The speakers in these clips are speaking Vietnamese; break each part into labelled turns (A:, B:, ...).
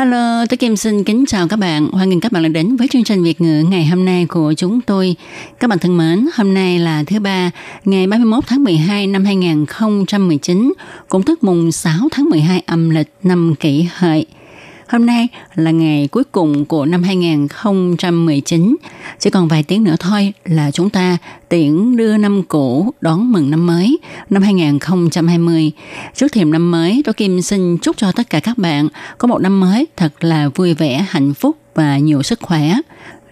A: Hello, tôi Kim xin kính chào các bạn. Hoan nghênh các bạn đã đến với chương trình Việt ngữ ngày hôm nay của chúng tôi. Các bạn thân mến, hôm nay là thứ ba, ngày 31 tháng 12 năm 2019, cũng tức mùng 6 tháng 12 âm lịch năm kỷ hợi. Hôm nay là ngày cuối cùng của năm 2019. Chỉ còn vài tiếng nữa thôi là chúng ta tiễn đưa năm cũ đón mừng năm mới, năm 2020. Trước thềm năm mới, tôi Kim xin chúc cho tất cả các bạn có một năm mới thật là vui vẻ, hạnh phúc và nhiều sức khỏe.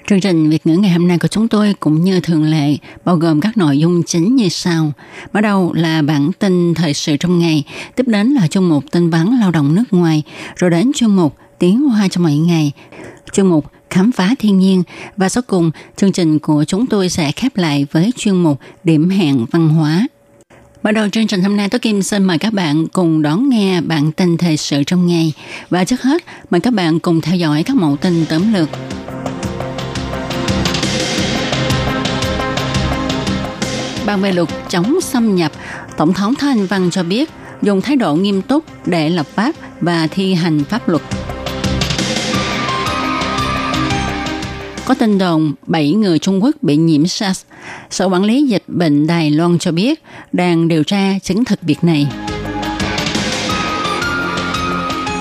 A: Chương trình Việt ngữ ngày hôm nay của chúng tôi cũng như thường lệ bao gồm các nội dung chính như sau. bắt đầu là bản tin thời sự trong ngày, tiếp đến là chuyên mục tin vắn lao động nước ngoài, rồi đến chuyên mục tiếng hoa trong mỗi ngày, chuyên mục khám phá thiên nhiên và sau cùng chương trình của chúng tôi sẽ khép lại với chuyên mục điểm hẹn văn hóa. Bắt đầu chương trình hôm nay, Tố Kim xin mời các bạn cùng đón nghe bản tin thời sự trong ngày. Và trước hết, mời các bạn cùng theo dõi các mẫu tin tóm lược. Ban về luật chống xâm nhập, Tổng thống Thanh Văn cho biết dùng thái độ nghiêm túc để lập pháp và thi hành pháp luật. Có tin đồn 7 người Trung Quốc bị nhiễm SARS. Sở quản lý dịch bệnh Đài Loan cho biết đang điều tra chứng thực việc này.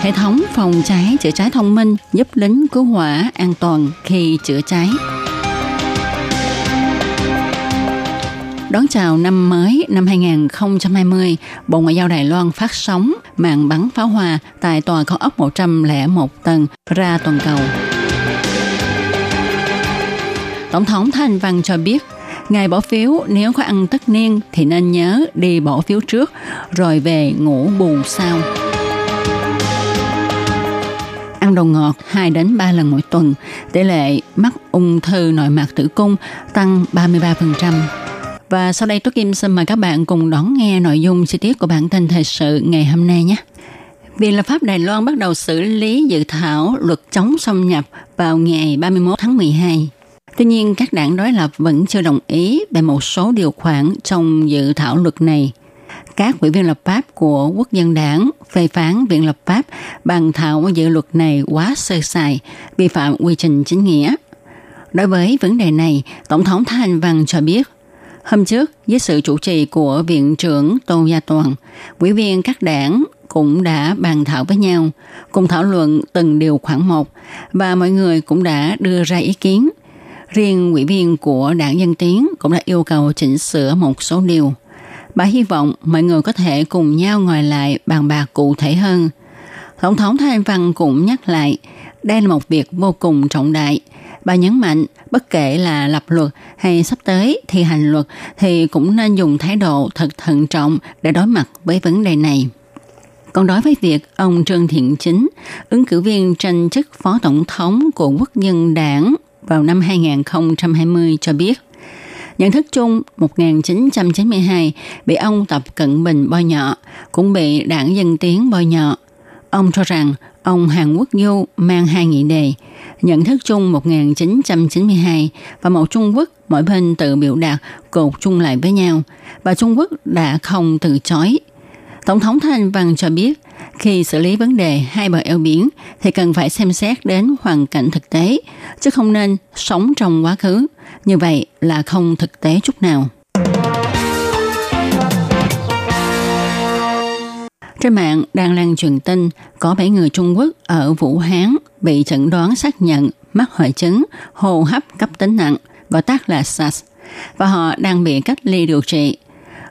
A: Hệ thống phòng cháy chữa cháy thông minh giúp lính cứu hỏa an toàn khi chữa cháy. Đón chào năm mới năm 2020, Bộ Ngoại giao Đài Loan phát sóng màn bắn pháo hoa tại tòa cao ốc 101 tầng ra toàn cầu. Tổng thống Thanh Văn cho biết, Ngài bỏ phiếu nếu có ăn tất niên thì nên nhớ đi bỏ phiếu trước rồi về ngủ bù sau. Ăn đồ ngọt 2 đến 3 lần mỗi tuần, tỷ lệ mắc ung thư nội mạc tử cung tăng 33%. Và sau đây Tố Kim xin mời các bạn cùng đón nghe nội dung chi tiết của bản tin thời sự ngày hôm nay nhé. Viện lập pháp Đài Loan bắt đầu xử lý dự thảo luật chống xâm nhập vào ngày 31 tháng 12. Tuy nhiên, các đảng đối lập vẫn chưa đồng ý về một số điều khoản trong dự thảo luật này. Các ủy viên lập pháp của Quốc dân đảng phê phán Viện lập pháp bàn thảo dự luật này quá sơ sài, vi phạm quy trình chính nghĩa. Đối với vấn đề này, Tổng thống Thái Anh Văn cho biết, hôm trước với sự chủ trì của Viện trưởng Tô Gia Toàn, ủy viên các đảng cũng đã bàn thảo với nhau, cùng thảo luận từng điều khoản một và mọi người cũng đã đưa ra ý kiến – Riêng ủy viên của đảng Dân Tiến cũng đã yêu cầu chỉnh sửa một số điều. Bà hy vọng mọi người có thể cùng nhau ngồi lại bàn bạc cụ thể hơn. Tổng thống Thái Anh Văn cũng nhắc lại, đây là một việc vô cùng trọng đại. Bà nhấn mạnh, bất kể là lập luật hay sắp tới thi hành luật thì cũng nên dùng thái độ thật thận trọng để đối mặt với vấn đề này. Còn đối với việc ông Trương Thiện Chính, ứng cử viên tranh chức phó tổng thống của quốc dân đảng vào năm 2020 cho biết, nhận thức chung 1992 bị ông Tập Cận Bình bôi nhọ, cũng bị đảng Dân Tiến bôi nhọ. Ông cho rằng ông Hàn Quốc Du mang hai nghị đề, nhận thức chung 1992 và một Trung Quốc mỗi bên tự biểu đạt cột chung lại với nhau và Trung Quốc đã không từ chối. Tổng thống Thanh Văn cho biết khi xử lý vấn đề hai bờ eo biển thì cần phải xem xét đến hoàn cảnh thực tế, chứ không nên sống trong quá khứ. Như vậy là không thực tế chút nào. Trên mạng đang lan truyền tin có 7 người Trung Quốc ở Vũ Hán bị chẩn đoán xác nhận mắc hội chứng hô hấp cấp tính nặng, gọi tắt là SARS, và họ đang bị cách ly điều trị.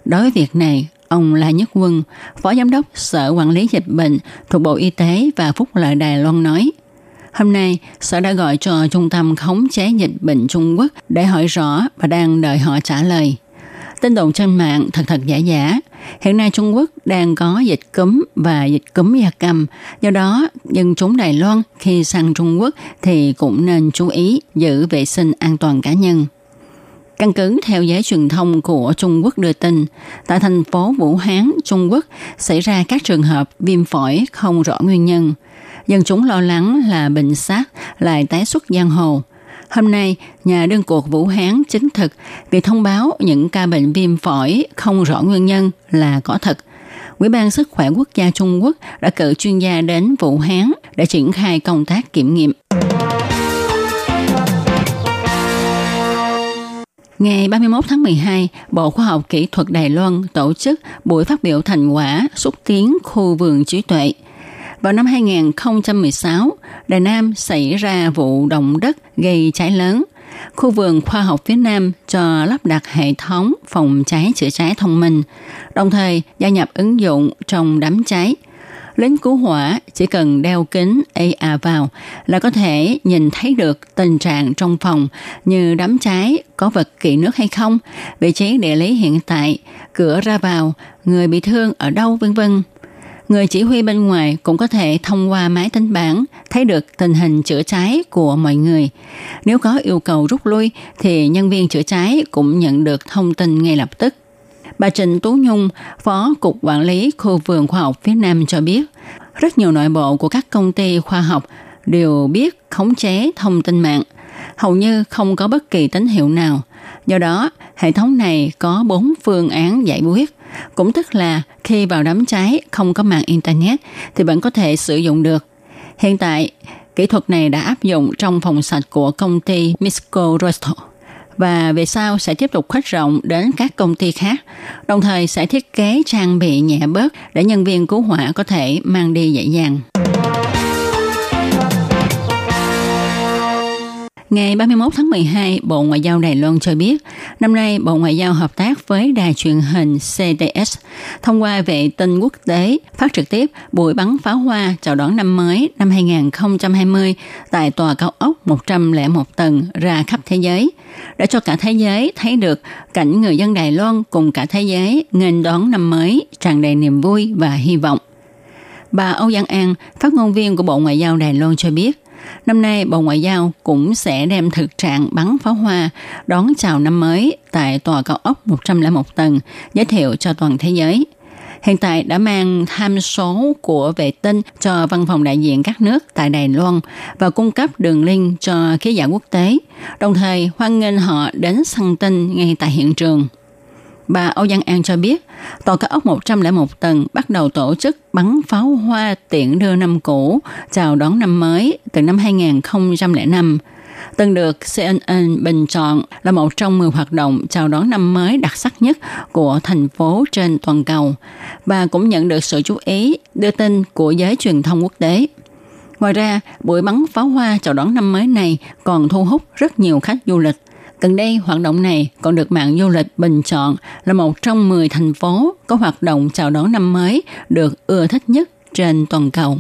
A: Đối với việc này, Ông La Nhất Quân, Phó Giám đốc Sở Quản lý Dịch bệnh thuộc Bộ Y tế và Phúc lợi Đài Loan nói, Hôm nay, Sở đã gọi cho Trung tâm Khống chế Dịch bệnh Trung Quốc để hỏi rõ và đang đợi họ trả lời. Tin đồn trên mạng thật thật giả giả. Hiện nay Trung Quốc đang có dịch cúm và dịch cúm gia cầm. Do đó, dân chúng Đài Loan khi sang Trung Quốc thì cũng nên chú ý giữ vệ sinh an toàn cá nhân. Căn cứ theo giới truyền thông của Trung Quốc đưa tin, tại thành phố Vũ Hán, Trung Quốc xảy ra các trường hợp viêm phổi không rõ nguyên nhân. Dân chúng lo lắng là bệnh sát lại tái xuất giang hồ. Hôm nay, nhà đương cuộc Vũ Hán chính thực việc thông báo những ca bệnh viêm phổi không rõ nguyên nhân là có thật. Ủy ban Sức khỏe Quốc gia Trung Quốc đã cử chuyên gia đến Vũ Hán để triển khai công tác kiểm nghiệm. Ngày 31 tháng 12, Bộ Khoa học Kỹ thuật Đài Loan tổ chức buổi phát biểu thành quả xúc tiến khu vườn trí tuệ. Vào năm 2016, Đài Nam xảy ra vụ động đất gây cháy lớn. Khu vườn khoa học phía Nam cho lắp đặt hệ thống phòng cháy chữa cháy thông minh, đồng thời gia nhập ứng dụng trong đám cháy – lính cứu hỏa chỉ cần đeo kính AR vào là có thể nhìn thấy được tình trạng trong phòng như đám cháy, có vật kỵ nước hay không, vị trí địa lý hiện tại, cửa ra vào, người bị thương ở đâu vân vân. Người chỉ huy bên ngoài cũng có thể thông qua máy tính bảng thấy được tình hình chữa cháy của mọi người. Nếu có yêu cầu rút lui thì nhân viên chữa cháy cũng nhận được thông tin ngay lập tức. Bà Trịnh Tú Nhung, Phó Cục Quản lý Khu vườn Khoa học phía Nam cho biết, rất nhiều nội bộ của các công ty khoa học đều biết khống chế thông tin mạng, hầu như không có bất kỳ tín hiệu nào. Do đó, hệ thống này có bốn phương án giải quyết, cũng tức là khi vào đám cháy không có mạng Internet thì vẫn có thể sử dụng được. Hiện tại, kỹ thuật này đã áp dụng trong phòng sạch của công ty Misco Rosto và về sau sẽ tiếp tục khuếch rộng đến các công ty khác, đồng thời sẽ thiết kế trang bị nhẹ bớt để nhân viên cứu hỏa có thể mang đi dễ dàng. Ngày 31 tháng 12, Bộ Ngoại giao Đài Loan cho biết, năm nay Bộ Ngoại giao hợp tác với đài truyền hình CTS thông qua vệ tinh quốc tế phát trực tiếp buổi bắn pháo hoa chào đón năm mới năm 2020 tại tòa cao ốc 101 tầng ra khắp thế giới, để cho cả thế giới thấy được cảnh người dân Đài Loan cùng cả thế giới nghênh đón năm mới tràn đầy niềm vui và hy vọng. Bà Âu Giang An, phát ngôn viên của Bộ Ngoại giao Đài Loan cho biết, Năm nay, Bộ Ngoại giao cũng sẽ đem thực trạng bắn pháo hoa đón chào năm mới tại tòa cao ốc 101 tầng, giới thiệu cho toàn thế giới. Hiện tại đã mang tham số của vệ tinh cho văn phòng đại diện các nước tại Đài Loan và cung cấp đường link cho ký giả quốc tế, đồng thời hoan nghênh họ đến săn tin ngay tại hiện trường. Bà Âu Giang An cho biết, tòa cao ốc 101 tầng bắt đầu tổ chức bắn pháo hoa tiễn đưa năm cũ chào đón năm mới từ năm 2005 từng được CNN bình chọn là một trong 10 hoạt động chào đón năm mới đặc sắc nhất của thành phố trên toàn cầu. Và cũng nhận được sự chú ý đưa tin của giới truyền thông quốc tế. Ngoài ra, buổi bắn pháo hoa chào đón năm mới này còn thu hút rất nhiều khách du lịch. Gần đây, hoạt động này còn được mạng du lịch bình chọn là một trong 10 thành phố có hoạt động chào đón năm mới được ưa thích nhất trên toàn cầu.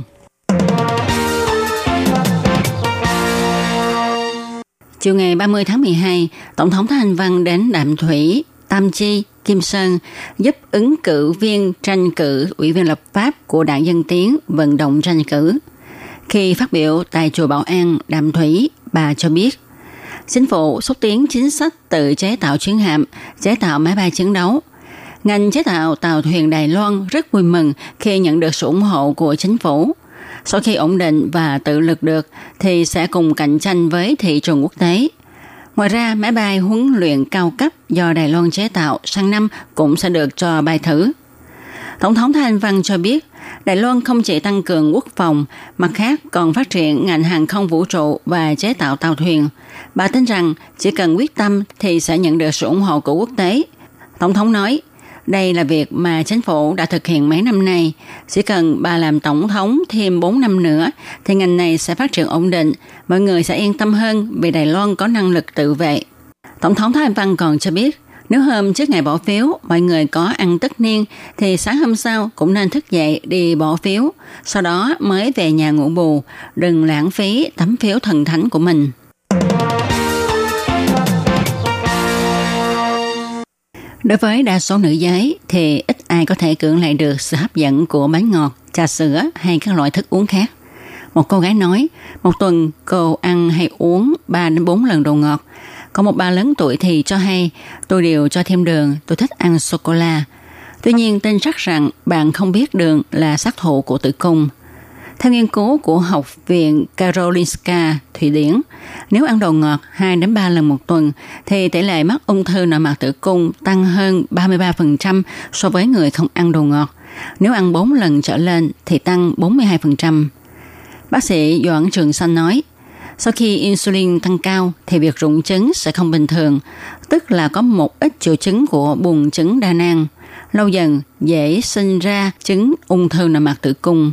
A: Chiều ngày 30 tháng 12, Tổng thống Thái Anh Văn đến Đạm Thủy, Tam Chi, Kim Sơn giúp ứng cử viên tranh cử Ủy viên lập pháp của Đảng Dân Tiến vận động tranh cử. Khi phát biểu tại chùa Bảo An, Đạm Thủy, bà cho biết Chính phủ xúc tiến chính sách tự chế tạo chiến hạm, chế tạo máy bay chiến đấu. Ngành chế tạo tàu thuyền Đài Loan rất vui mừng khi nhận được sự ủng hộ của chính phủ. Sau khi ổn định và tự lực được thì sẽ cùng cạnh tranh với thị trường quốc tế. Ngoài ra, máy bay huấn luyện cao cấp do Đài Loan chế tạo sang năm cũng sẽ được cho bay thử. Tổng thống Thanh Văn cho biết, Đài Loan không chỉ tăng cường quốc phòng, mặt khác còn phát triển ngành hàng không vũ trụ và chế tạo tàu thuyền. Bà tin rằng chỉ cần quyết tâm thì sẽ nhận được sự ủng hộ của quốc tế. Tổng thống nói, đây là việc mà chính phủ đã thực hiện mấy năm nay. Chỉ cần bà làm tổng thống thêm 4 năm nữa thì ngành này sẽ phát triển ổn định. Mọi người sẽ yên tâm hơn vì Đài Loan có năng lực tự vệ. Tổng thống Thái Anh Văn còn cho biết, nếu hôm trước ngày bỏ phiếu mọi người có ăn tất niên thì sáng hôm sau cũng nên thức dậy đi bỏ phiếu, sau đó mới về nhà ngủ bù, đừng lãng phí tấm phiếu thần thánh của mình. Đối với đa số nữ giới thì ít ai có thể cưỡng lại được sự hấp dẫn của bánh ngọt, trà sữa hay các loại thức uống khác. Một cô gái nói, một tuần cô ăn hay uống 3 đến 4 lần đồ ngọt. Còn một bà lớn tuổi thì cho hay, tôi đều cho thêm đường, tôi thích ăn sô-cô-la. Tuy nhiên, tin chắc rằng bạn không biết đường là sát thủ của tử cung. Theo nghiên cứu của Học viện Karolinska, Thụy Điển, nếu ăn đồ ngọt 2 đến 3 lần một tuần thì tỷ lệ mắc ung thư nội mạc tử cung tăng hơn 33% so với người không ăn đồ ngọt. Nếu ăn 4 lần trở lên thì tăng 42%. Bác sĩ Doãn Trường Sanh nói, sau khi insulin tăng cao thì việc rụng trứng sẽ không bình thường, tức là có một ít triệu chứng của buồng trứng đa nang. Lâu dần dễ sinh ra chứng ung thư nội mạc tử cung.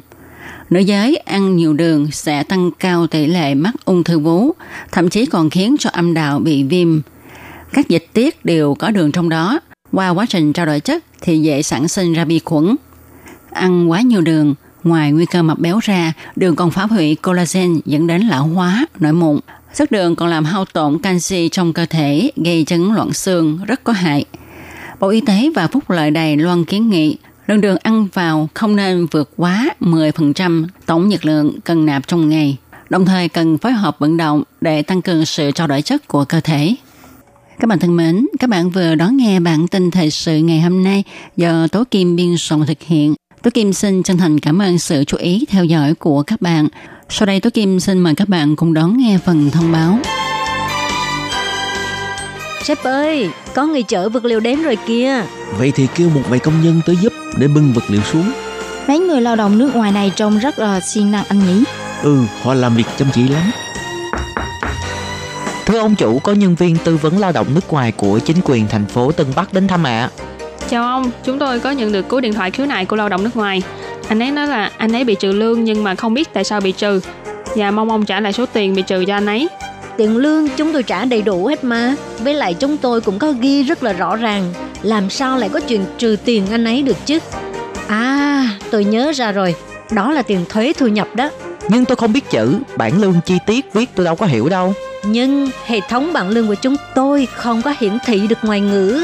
A: Nữ giới ăn nhiều đường sẽ tăng cao tỷ lệ mắc ung thư vú, thậm chí còn khiến cho âm đạo bị viêm. Các dịch tiết đều có đường trong đó. Qua quá trình trao đổi chất thì dễ sản sinh ra vi khuẩn. Ăn quá nhiều đường, ngoài nguy cơ mập béo ra, đường còn phá hủy collagen dẫn đến lão hóa, nổi mụn. Chất đường còn làm hao tổn canxi trong cơ thể, gây chấn loạn xương, rất có hại. Bộ Y tế và Phúc lợi Đài Loan kiến nghị Lượng đường ăn vào không nên vượt quá 10% tổng nhiệt lượng cần nạp trong ngày, đồng thời cần phối hợp vận động để tăng cường sự trao đổi chất của cơ thể. Các bạn thân mến, các bạn vừa đón nghe bản tin thời sự ngày hôm nay do Tố Kim biên soạn thực hiện. Tố Kim xin chân thành cảm ơn sự chú ý theo dõi của các bạn. Sau đây Tố Kim xin mời các bạn cùng đón nghe phần thông báo.
B: Sếp ơi, có người chở vật liệu đến rồi kìa.
C: Vậy thì kêu một vài công nhân tới giúp để bưng vật liệu xuống.
B: Mấy người lao động nước ngoài này trông rất là siêng năng anh nhỉ?
C: Ừ, họ làm việc chăm chỉ lắm.
D: Thưa ông chủ, có nhân viên tư vấn lao động nước ngoài của chính quyền thành phố Tân Bắc đến thăm ạ. À.
E: Chào ông, chúng tôi có nhận được cú điện thoại khiếu nại của lao động nước ngoài. Anh ấy nói là anh ấy bị trừ lương nhưng mà không biết tại sao bị trừ và mong ông trả lại số tiền bị trừ cho anh ấy.
B: Tiền lương chúng tôi trả đầy đủ hết mà. Với lại chúng tôi cũng có ghi rất là rõ ràng. Làm sao lại có chuyện trừ tiền anh ấy được chứ? À, tôi nhớ ra rồi. Đó là tiền thuế thu nhập đó.
D: Nhưng tôi không biết chữ, bản lương chi tiết viết tôi đâu có hiểu đâu.
B: Nhưng hệ thống bảng lương của chúng tôi không có hiển thị được ngoài ngữ.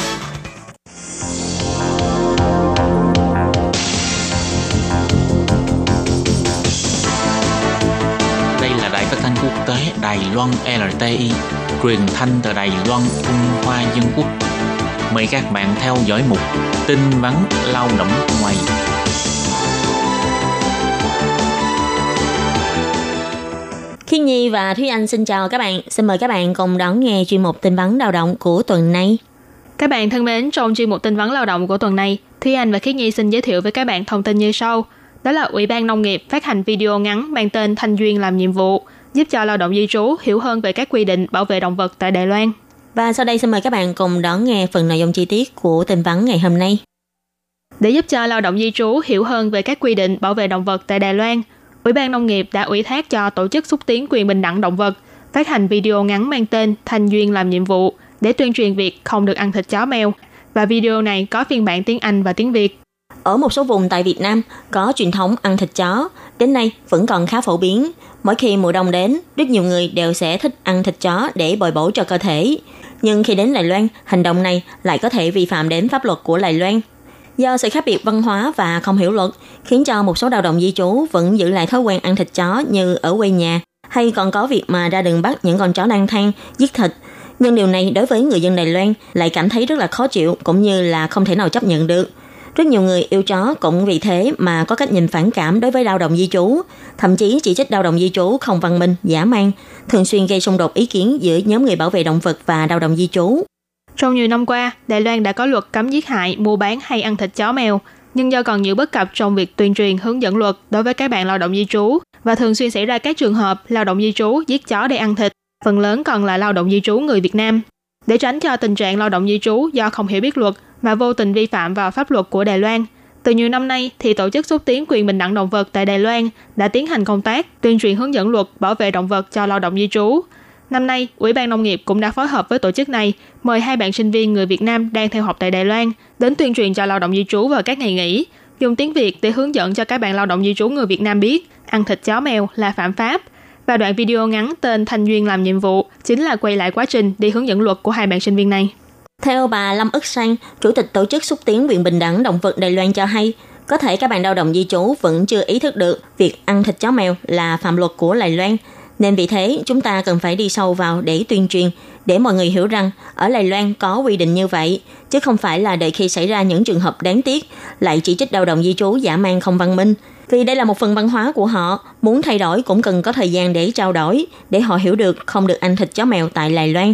C: Loan LTI, truyền thanh từ Đài Loan, Trung Hoa Dân Quốc. Mời các bạn theo dõi mục tin vắn lao động ngoài.
F: Khiên Nhi và Thúy Anh xin chào các bạn. Xin mời các bạn cùng đón nghe chuyên mục tin vắn lao động của tuần này.
E: Các bạn thân mến, trong chuyên mục tin vắn lao động của tuần này, Thúy Anh và Khiết Nhi xin giới thiệu với các bạn thông tin như sau. Đó là Ủy ban Nông nghiệp phát hành video ngắn mang tên Thanh Duyên làm nhiệm vụ, giúp cho lao động di trú hiểu hơn về các quy định bảo vệ động vật tại Đài Loan.
F: Và sau đây xin mời các bạn cùng đón nghe phần nội dung chi tiết của tin vắn ngày hôm nay.
E: Để giúp cho lao động di trú hiểu hơn về các quy định bảo vệ động vật tại Đài Loan, Ủy ban Nông nghiệp đã ủy thác cho Tổ chức xúc tiến quyền bình đẳng động vật phát hành video ngắn mang tên Thanh Duyên làm nhiệm vụ để tuyên truyền việc không được ăn thịt chó mèo. Và video này có phiên bản tiếng Anh và tiếng Việt.
F: Ở một số vùng tại Việt Nam có truyền thống ăn thịt chó, đến nay vẫn còn khá phổ biến. Mỗi khi mùa đông đến, rất nhiều người đều sẽ thích ăn thịt chó để bồi bổ cho cơ thể. Nhưng khi đến Đài Loan, hành động này lại có thể vi phạm đến pháp luật của Đài Loan. Do sự khác biệt văn hóa và không hiểu luật, khiến cho một số lao động di trú vẫn giữ lại thói quen ăn thịt chó như ở quê nhà, hay còn có việc mà ra đường bắt những con chó lang thang, giết thịt. Nhưng điều này đối với người dân Đài Loan lại cảm thấy rất là khó chịu cũng như là không thể nào chấp nhận được. Rất nhiều người yêu chó cũng vì thế mà có cách nhìn phản cảm đối với lao động di trú, thậm chí chỉ trích lao động di trú không văn minh, giả mang, thường xuyên gây xung đột ý kiến giữa nhóm người bảo vệ động vật và lao động di trú.
E: Trong nhiều năm qua, Đài Loan đã có luật cấm giết hại, mua bán hay ăn thịt chó mèo, nhưng do còn nhiều bất cập trong việc tuyên truyền hướng dẫn luật đối với các bạn lao động di trú và thường xuyên xảy ra các trường hợp lao động di trú giết chó để ăn thịt, phần lớn còn là lao động di trú người Việt Nam. Để tránh cho tình trạng lao động di trú do không hiểu biết luật mà vô tình vi phạm vào pháp luật của Đài Loan, từ nhiều năm nay thì tổ chức xúc tiến quyền bình đẳng động vật tại Đài Loan đã tiến hành công tác tuyên truyền hướng dẫn luật bảo vệ động vật cho lao động di trú. Năm nay, Ủy ban Nông nghiệp cũng đã phối hợp với tổ chức này mời hai bạn sinh viên người Việt Nam đang theo học tại Đài Loan đến tuyên truyền cho lao động di trú vào các ngày nghỉ, dùng tiếng Việt để hướng dẫn cho các bạn lao động di trú người Việt Nam biết ăn thịt chó mèo là phạm pháp. Và đoạn video ngắn tên Thanh Duyên làm nhiệm vụ chính là quay lại quá trình đi hướng dẫn luật của hai bạn sinh viên này.
F: Theo bà Lâm Ức Sang, Chủ tịch Tổ chức xúc tiến quyền bình đẳng động vật Đài Loan cho hay, có thể các bạn lao động di trú vẫn chưa ý thức được việc ăn thịt chó mèo là phạm luật của Đài Loan, nên vì thế chúng ta cần phải đi sâu vào để tuyên truyền, để mọi người hiểu rằng ở Đài Loan có quy định như vậy, chứ không phải là đợi khi xảy ra những trường hợp đáng tiếc lại chỉ trích lao động di trú giả mang không văn minh. Vì đây là một phần văn hóa của họ, muốn thay đổi cũng cần có thời gian để trao đổi, để họ hiểu được không được ăn thịt chó mèo tại Lài Loan.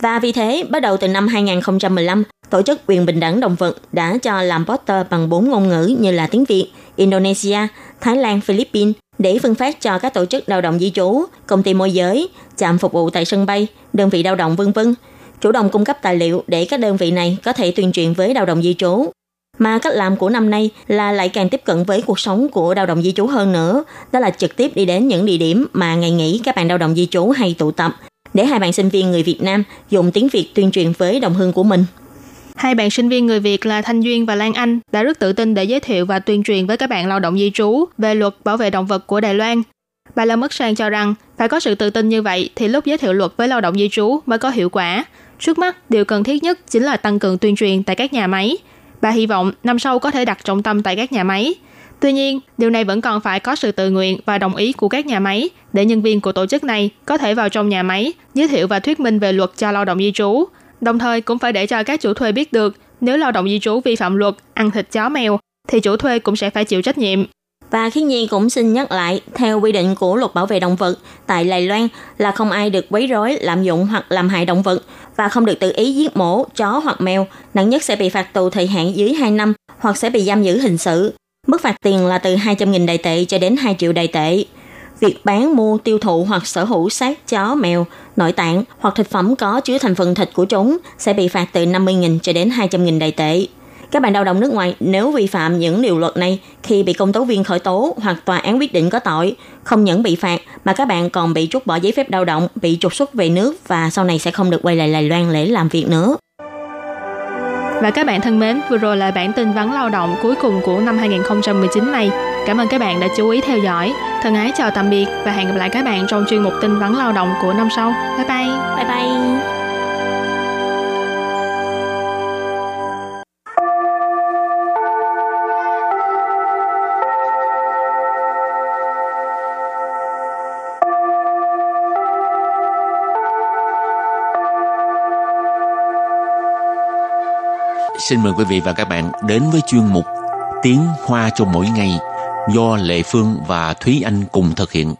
F: Và vì thế, bắt đầu từ năm 2015, Tổ chức quyền bình đẳng động vật đã cho làm poster bằng bốn ngôn ngữ như là tiếng Việt, Indonesia, Thái Lan, Philippines để phân phát cho các tổ chức lao động di trú, công ty môi giới, trạm phục vụ tại sân bay, đơn vị lao động vân vân, chủ động cung cấp tài liệu để các đơn vị này có thể tuyên truyền với lao động di trú. Mà cách làm của năm nay là lại càng tiếp cận với cuộc sống của lao động di trú hơn nữa, đó là trực tiếp đi đến những địa điểm mà ngày nghỉ các bạn lao động di trú hay tụ tập, để hai bạn sinh viên người Việt Nam dùng tiếng Việt tuyên truyền với đồng hương của mình.
E: Hai bạn sinh viên người Việt là Thanh Duyên và Lan Anh đã rất tự tin để giới thiệu và tuyên truyền với các bạn lao động di trú về luật bảo vệ động vật của Đài Loan. Bà Lâm Mất Sang cho rằng phải có sự tự tin như vậy thì lúc giới thiệu luật với lao động di trú mới có hiệu quả. Trước mắt, điều cần thiết nhất chính là tăng cường tuyên truyền tại các nhà máy. Bà hy vọng năm sau có thể đặt trọng tâm tại các nhà máy. Tuy nhiên, điều này vẫn còn phải có sự tự nguyện và đồng ý của các nhà máy để nhân viên của tổ chức này có thể vào trong nhà máy giới thiệu và thuyết minh về luật cho lao động di trú Đồng thời cũng phải để cho các chủ thuê biết được nếu lao động di trú vi phạm luật ăn thịt chó mèo thì chủ thuê cũng sẽ phải chịu trách nhiệm.
F: Và khi Nhi cũng xin nhắc lại, theo quy định của luật bảo vệ động vật tại Đài Loan là không ai được quấy rối, lạm dụng hoặc làm hại động vật và không được tự ý giết mổ, chó hoặc mèo. Nặng nhất sẽ bị phạt tù thời hạn dưới 2 năm hoặc sẽ bị giam giữ hình sự. Mức phạt tiền là từ 200.000 đại tệ cho đến 2 triệu đại tệ việc bán mua tiêu thụ hoặc sở hữu xác chó mèo, nội tạng hoặc thực phẩm có chứa thành phần thịt của chúng sẽ bị phạt từ 50.000 cho đến 200.000 đại tệ. Các bạn lao động nước ngoài nếu vi phạm những điều luật này khi bị công tố viên khởi tố hoặc tòa án quyết định có tội, không những bị phạt mà các bạn còn bị trút bỏ giấy phép lao động, bị trục xuất về nước và sau này sẽ không được quay lại Đài Loan để làm việc nữa.
E: Và các bạn thân mến, vừa rồi là bản tin vắn lao động cuối cùng của năm 2019 này. Cảm ơn các bạn đã chú ý theo dõi. Thân ái chào tạm biệt và hẹn gặp lại các bạn trong chuyên mục tin vắn lao động của năm sau. Bye bye.
F: Bye bye.
C: Xin mời quý vị và các bạn đến với chuyên mục Tiếng Hoa cho mỗi ngày do Lệ Phương và Thúy Anh cùng thực hiện.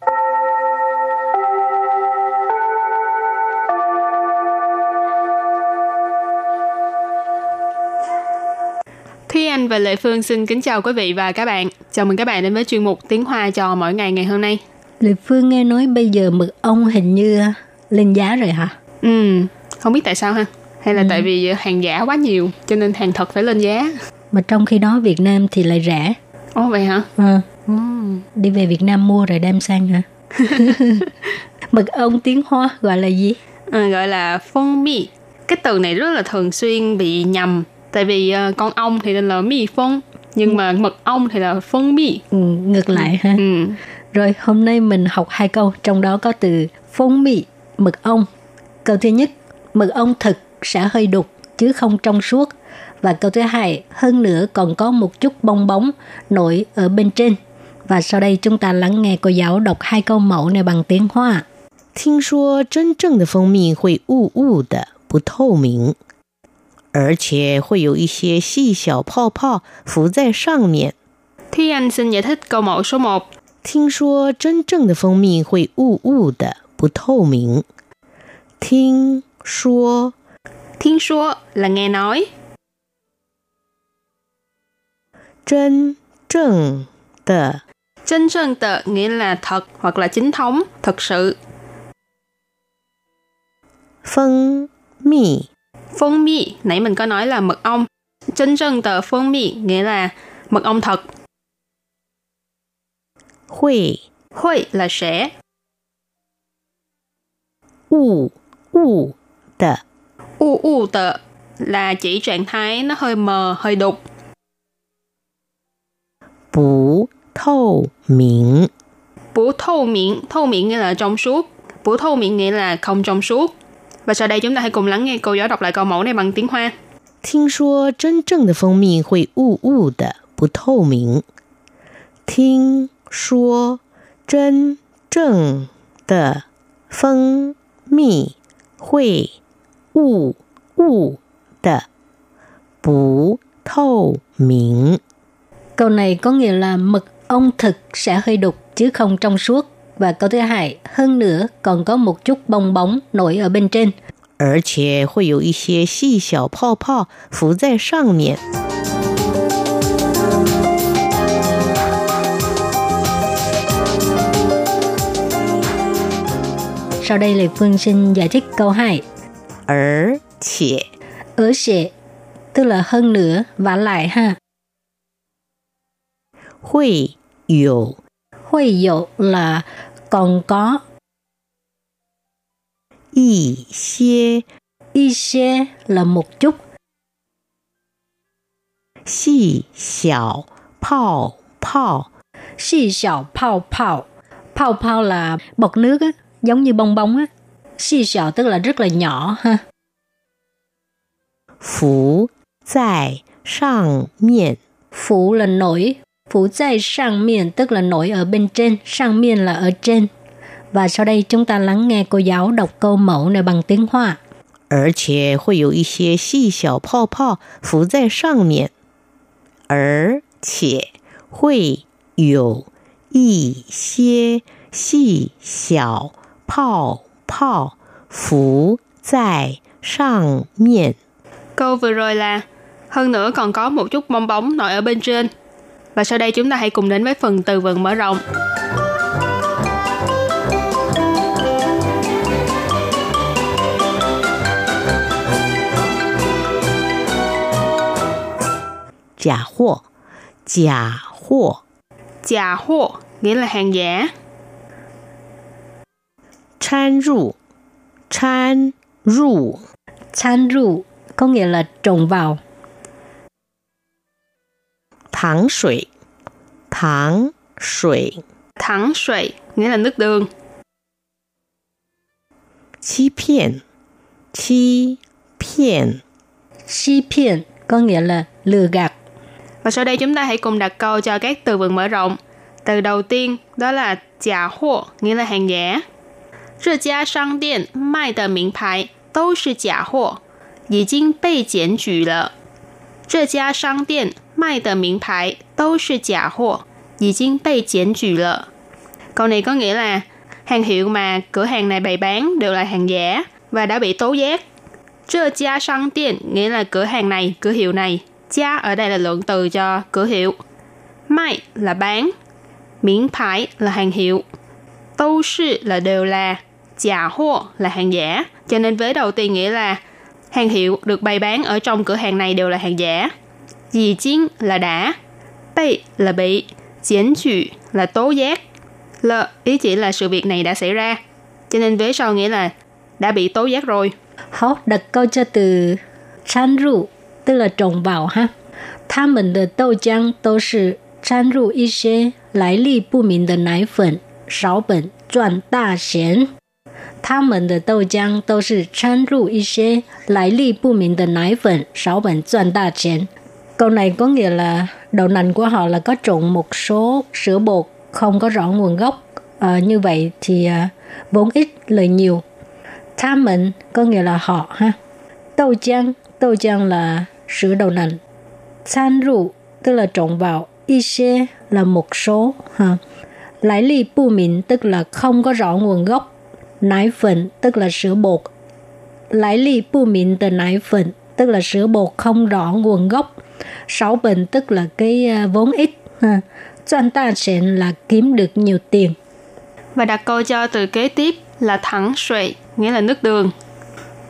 E: Thúy Anh và Lệ Phương xin kính chào quý vị và các bạn. Chào mừng các bạn đến với chuyên mục Tiếng Hoa cho mỗi ngày ngày hôm nay.
B: Lệ Phương nghe nói bây giờ mực ong hình như lên giá rồi hả?
E: Ừ, không biết tại sao ha. Hay là ừ. tại vì hàng giả quá nhiều cho nên hàng thật phải lên giá.
B: Mà trong khi đó Việt Nam thì lại rẻ.
E: Ồ vậy hả?
B: Ừ. ừ. Đi về Việt Nam mua rồi đem sang hả? mực ong tiếng Hoa gọi là gì?
E: À, gọi là phong mi. Cái từ này rất là thường xuyên bị nhầm tại vì uh, con ong thì là mi phong nhưng ừ. mà mật ong thì là phân mi
B: ừ, ngược lại ha
E: ừ.
B: rồi hôm nay mình học hai câu trong đó có từ phân mi mật ong câu thứ nhất mật ong thực sẽ hơi đục chứ không trong suốt và câu thứ hai hơn nữa còn có một chút bong bóng nổi ở bên trên và sau đây chúng ta lắng nghe cô giáo đọc hai câu mẫu này bằng tiếng Hoa.
G: 听说真正的蜂蜜会雾雾的，不透明。而且会有一些细小泡泡浮在上面。
E: Thi Anh xin giải thích câu mẫu số 1.
G: 听说真正的蜂蜜会雾雾的，不透明。听说，
E: 听说 là nghe nói.
G: 真正的，
E: 真正的 nghĩa là thật hoặc là chính thống, thật sự.
G: 蜂蜜
E: Phong mi, nãy mình có nói là mật ong. Chân chân tờ phong mi nghĩa là mật ong thật.
G: Huy
E: Huy là sẽ.
G: U U tờ
E: U U tờ là chỉ trạng thái nó hơi mờ, hơi đục.
G: Bú thâu miệng
E: Bú thâu miệng, thâu miệng nghĩa là trong suốt. Bú thâu miệng nghĩa là không trong suốt. Và sau đây chúng ta hãy cùng lắng nghe cô giáo đọc lại câu mẫu này bằng tiếng Hoa.
G: 听说真正的蜂蜜会雾雾的，不透明。听说真正的蜂蜜会 雾雾的，不透明。
B: Câu này có nghĩa là mực ong thực sẽ hơi đục chứ không trong suốt. Và câu thứ hai, hơn nữa còn có một chút bong bóng nổi ở bên trên.
G: 而且会有一些细小泡泡浮在上面。
B: Sau đây Lê Phương xin giải thích câu 2.
G: 而且
B: Ở sẽ tức là hơn nữa và lại ha.
G: 会有
B: Huy dụ là còn có
G: 一些
B: y xê là một chút
G: 细小泡泡
B: xì xào phao phao. Phao phao là bọt nước á, giống như bong bóng á. Xì xào tức là rất là nhỏ ha.
G: 浮在上面。
B: Phủ là nổi, phủ在sang miền tức là nổi ở bên trên, sang miền là ở trên. Và sau đây chúng ta lắng nghe cô giáo đọc câu mẫu này bằng tiếng Hoa.
G: 而且会有一些细小泡泡浮在上面，而且会有一些细小泡 泡浮在上面。
E: Câu vừa rồi là hơn nữa còn có một chút bong bóng nổi ở bên trên. Và sau đây chúng ta hãy cùng đến với phần từ vựng mở rộng.
G: Giả 货，假货，
E: Chà hô nghĩa là hàng giả.
G: 掺入，掺入，
B: Chan ru có nghĩa là trộn vào.
G: 糖水， 糖水
E: Thẳng sủy nghĩa là nước đường.
G: 欺骗欺骗
B: Xi phiền có nghĩa là lừa gạt.
E: Và sau đây chúng ta hãy cùng đặt câu cho các từ vựng mở rộng. Từ đầu tiên đó là giả hộ, nghĩa là hàng giả. 这家商店卖的名牌都是假货，已经被检举了。这家商店卖的名牌都是假货，已经被检举了。Câu này có nghĩa là hàng hiệu mà cửa hàng này bày bán đều là hàng giả và đã bị tố giác. Trơ gia商店 nghĩa là cửa hàng này, cửa hiệu này. Gia ở đây là lượng từ cho cửa hiệu. Mai là bán. Miễn phái là hàng hiệu. Tâu sư là đều là. Giả hô là hàng giả. Cho nên vế đầu tiên nghĩa là hàng hiệu được bày bán ở trong cửa hàng này đều là hàng giả. Dì chính là đã. Bị là bị. Diễn chủ là tố giác. Lợ ý chỉ là sự việc này đã xảy ra. Cho nên vế sau nghĩa là đã bị tố giác rồi.
B: Hảo, đặt câu cho từ chan ru, tức là trồng vào ha. 他们的豆浆都是掺入一些来历不明的奶粉，少本赚大钱。 他们的豆浆都是掺入一些来历不明的奶粉，少本赚大钱。Câu này có nghĩa là đậu nành của họ là có trộn một số sữa bột không có rõ nguồn gốc. Ờ, như vậy thì à, vốn ít lời nhiều. Tha mình có nghĩa là họ ha.豆浆,豆浆là sữa đậu nành. San ru tức là trộn vào. Y xê là một số ha. Lại ly bu minh tức là không có rõ nguồn gốc. Nải phần tức là sữa bột. Lại ly bu minh từ nải phần tức là sữa bột không rõ nguồn gốc. Sáu bình tức là cái à, vốn ít. Ha. Doanh ta tiền là kiếm được nhiều tiền.
E: Và đặt câu cho từ kế tiếp là thẳng sủy, nghĩa là nước đường.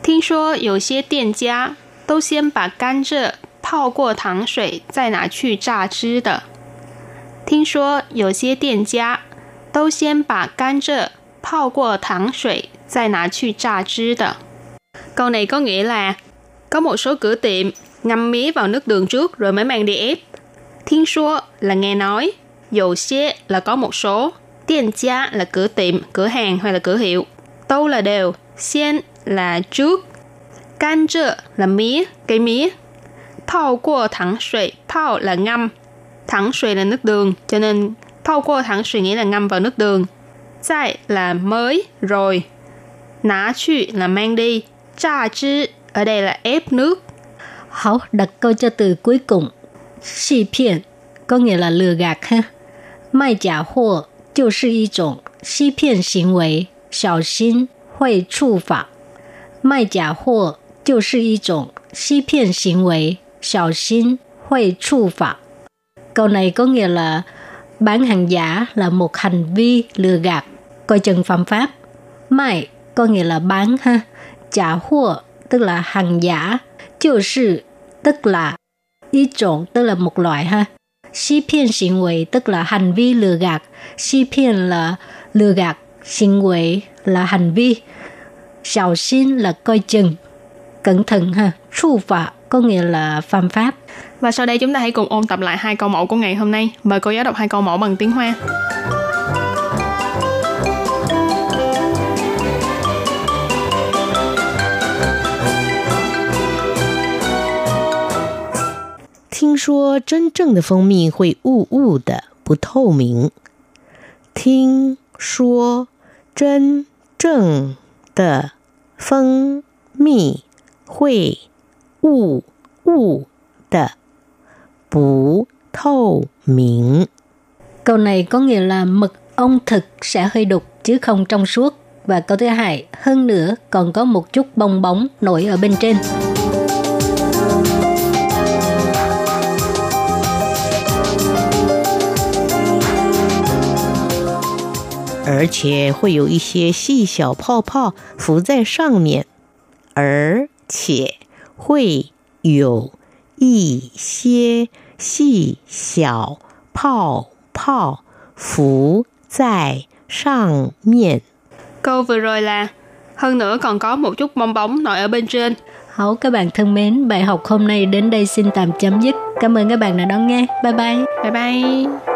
E: 听说有些店家都先把甘蔗泡过糖水，再拿去榨汁的。听说有些店家都先把甘蔗 泡过糖水，再拿去榨汁的。Câu này có nghĩa là có một số cửa tiệm ngâm mía vào nước đường trước rồi mới mang đi ép. Thiên số là nghe nói, dầu xế là có một số, tiền gia là cửa tiệm, cửa hàng hay là cửa hiệu. Đâu là đều, xiên là trước, can trơ là mía, cây mía.泡qua thẳng suy,泡là ngâm, thẳng suy là nước đường, cho nên泡qua thẳng suy nghĩa là ngâm vào nước đường. Tại là mới, rồi. Ná去 là mang đi, trà chứ ở đây là ép nước.
B: Hảo, đặt câu cho từ cuối cùng. Xì phiền có nghĩa là lừa gạt ha. Mai giả hộ 就是一种欺骗行为，小心会触法。卖假货就是一种欺骗行为，小心会触法。Câu này có nghĩa là bán hàng giả là một hành vi lừa gạt, coi chừng phạm pháp. Mai có nghĩa là bán ha. Giả hộ tức là hàng giả. Chiều sư tức là ý trộn tức là một loại ha. Xí phiên hành vi tức là hành vi lừa gạt. Xí phiên là lừa gạt, hành vi là hành vi. Xào xin là coi chừng. Cẩn thận ha. Chu phạm có nghĩa là phạm pháp.
E: Và sau đây chúng ta hãy cùng ôn tập lại hai câu mẫu của ngày hôm nay. Mời cô giáo đọc hai câu mẫu bằng tiếng Hoa.
G: 听说真正的蜂蜜会雾雾的，不透明。听说真正的蜂蜜会雾雾的，不透明。
B: Câu này có nghĩa là mật ong thực sẽ hơi đục chứ không trong suốt. Và câu thứ hai, hơn nữa còn có một chút bong bóng nổi ở bên trên.
G: 而且会有一些细小泡泡浮在上面，而且会有一些细小泡泡浮在上面。
E: Câu vừa rồi là hơn nữa còn có một chút bong bóng nổi ở bên trên.
B: Hảo các bạn thân mến, bài học hôm nay đến đây xin tạm chấm dứt. Cảm ơn các bạn đã đón nghe. Bye bye.
E: Bye bye.